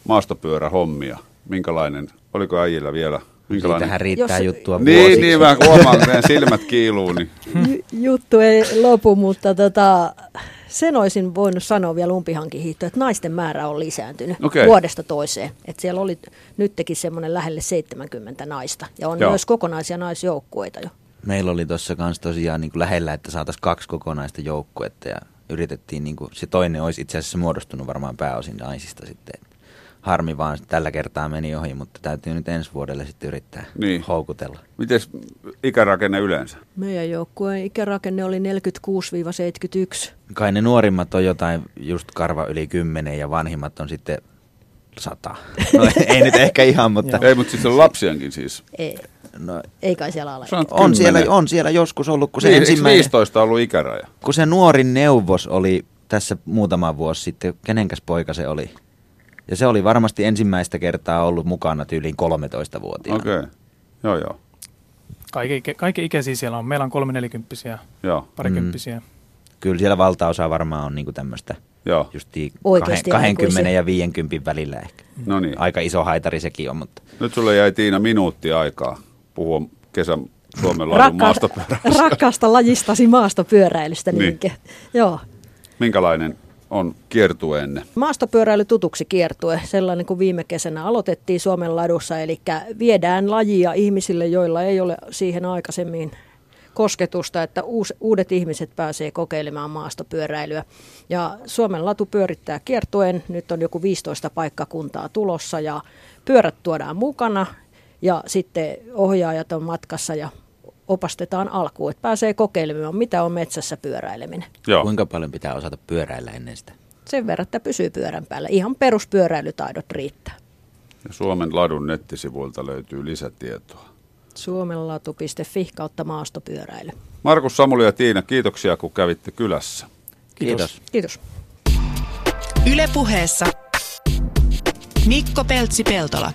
maastopyörähommia. Minkälainen, oliko äijillä vielä Minkälainen? Tähän riittää Jos, juttua Niin, vuosiksi. niin mä huomaan, että [laughs] silmät kiiluu. Niin. Juttu ei lopu, mutta tota, sen olisin voinut sanoa vielä umpihankihiihto, että naisten määrä on lisääntynyt okay. vuodesta toiseen. Että siellä oli nytkin semmoinen lähelle 70 naista ja on Joo. myös kokonaisia naisjoukkueita jo. Meillä oli tuossa kanssa tosiaan niin kuin lähellä, että saataisiin kaksi kokonaista joukkuetta ja yritettiin, niin kuin, se toinen olisi itse asiassa muodostunut varmaan pääosin naisista sitten harmi vaan tällä kertaa meni ohi, mutta täytyy nyt ensi vuodelle sitten yrittää niin. houkutella. Miten ikärakenne yleensä? Meidän joukkueen ikärakenne oli 46-71. Kai ne nuorimmat on jotain just karva yli 10 ja vanhimmat on sitten sata. No, [laughs] ei nyt ehkä ihan, mutta... ei, mutta siis on lapsiankin siis. Ei. No, ei kai siellä ala. On siellä, on siellä joskus ollut, kun se niin, ensimmäinen... 15 on ollut ikäraja? Kun se nuorin neuvos oli tässä muutama vuosi sitten, kenenkäs poika se oli? Ja se oli varmasti ensimmäistä kertaa ollut mukana tyyliin 13-vuotiaana. Okei, okay. joo joo. Kaikki, kaikki ikäisiä siellä on. Meillä on kolme nelikymppisiä, joo. parikymppisiä. Mm. Kyllä siellä valtaosa varmaan on niinku tämmöistä Joo. Justi 20 ja 50 välillä ehkä. No niin. Aika iso haitari sekin on, mutta... Nyt sulle jäi Tiina minuutti aikaa puhua kesän Suomen Rakka- maastopyöräilystä. [laughs] Rakkaasta lajistasi maastopyöräilystä. Niin. Joo. Minkälainen on kiertueenne? Maastopyöräily tutuksi kiertue, sellainen kuin viime kesänä aloitettiin Suomen ladussa, eli viedään lajia ihmisille, joilla ei ole siihen aikaisemmin kosketusta, että uudet ihmiset pääsee kokeilemaan maastopyöräilyä. Ja Suomen latu pyörittää kiertuen, nyt on joku 15 paikkakuntaa tulossa ja pyörät tuodaan mukana ja sitten ohjaajat on matkassa ja opastetaan alkuun, että pääsee kokeilemaan, mitä on metsässä pyöräileminen. Joo. Kuinka paljon pitää osata pyöräillä ennen sitä? Sen verran, että pysyy pyörän päällä. Ihan peruspyöräilytaidot riittää. Ja Suomen ladun nettisivuilta löytyy lisätietoa. suomenlatu.fi kautta maastopyöräily. Markus, Samuli ja Tiina, kiitoksia kun kävitte kylässä. Kiitos. Kiitos. Yle puheessa Mikko Peltsi-Peltola.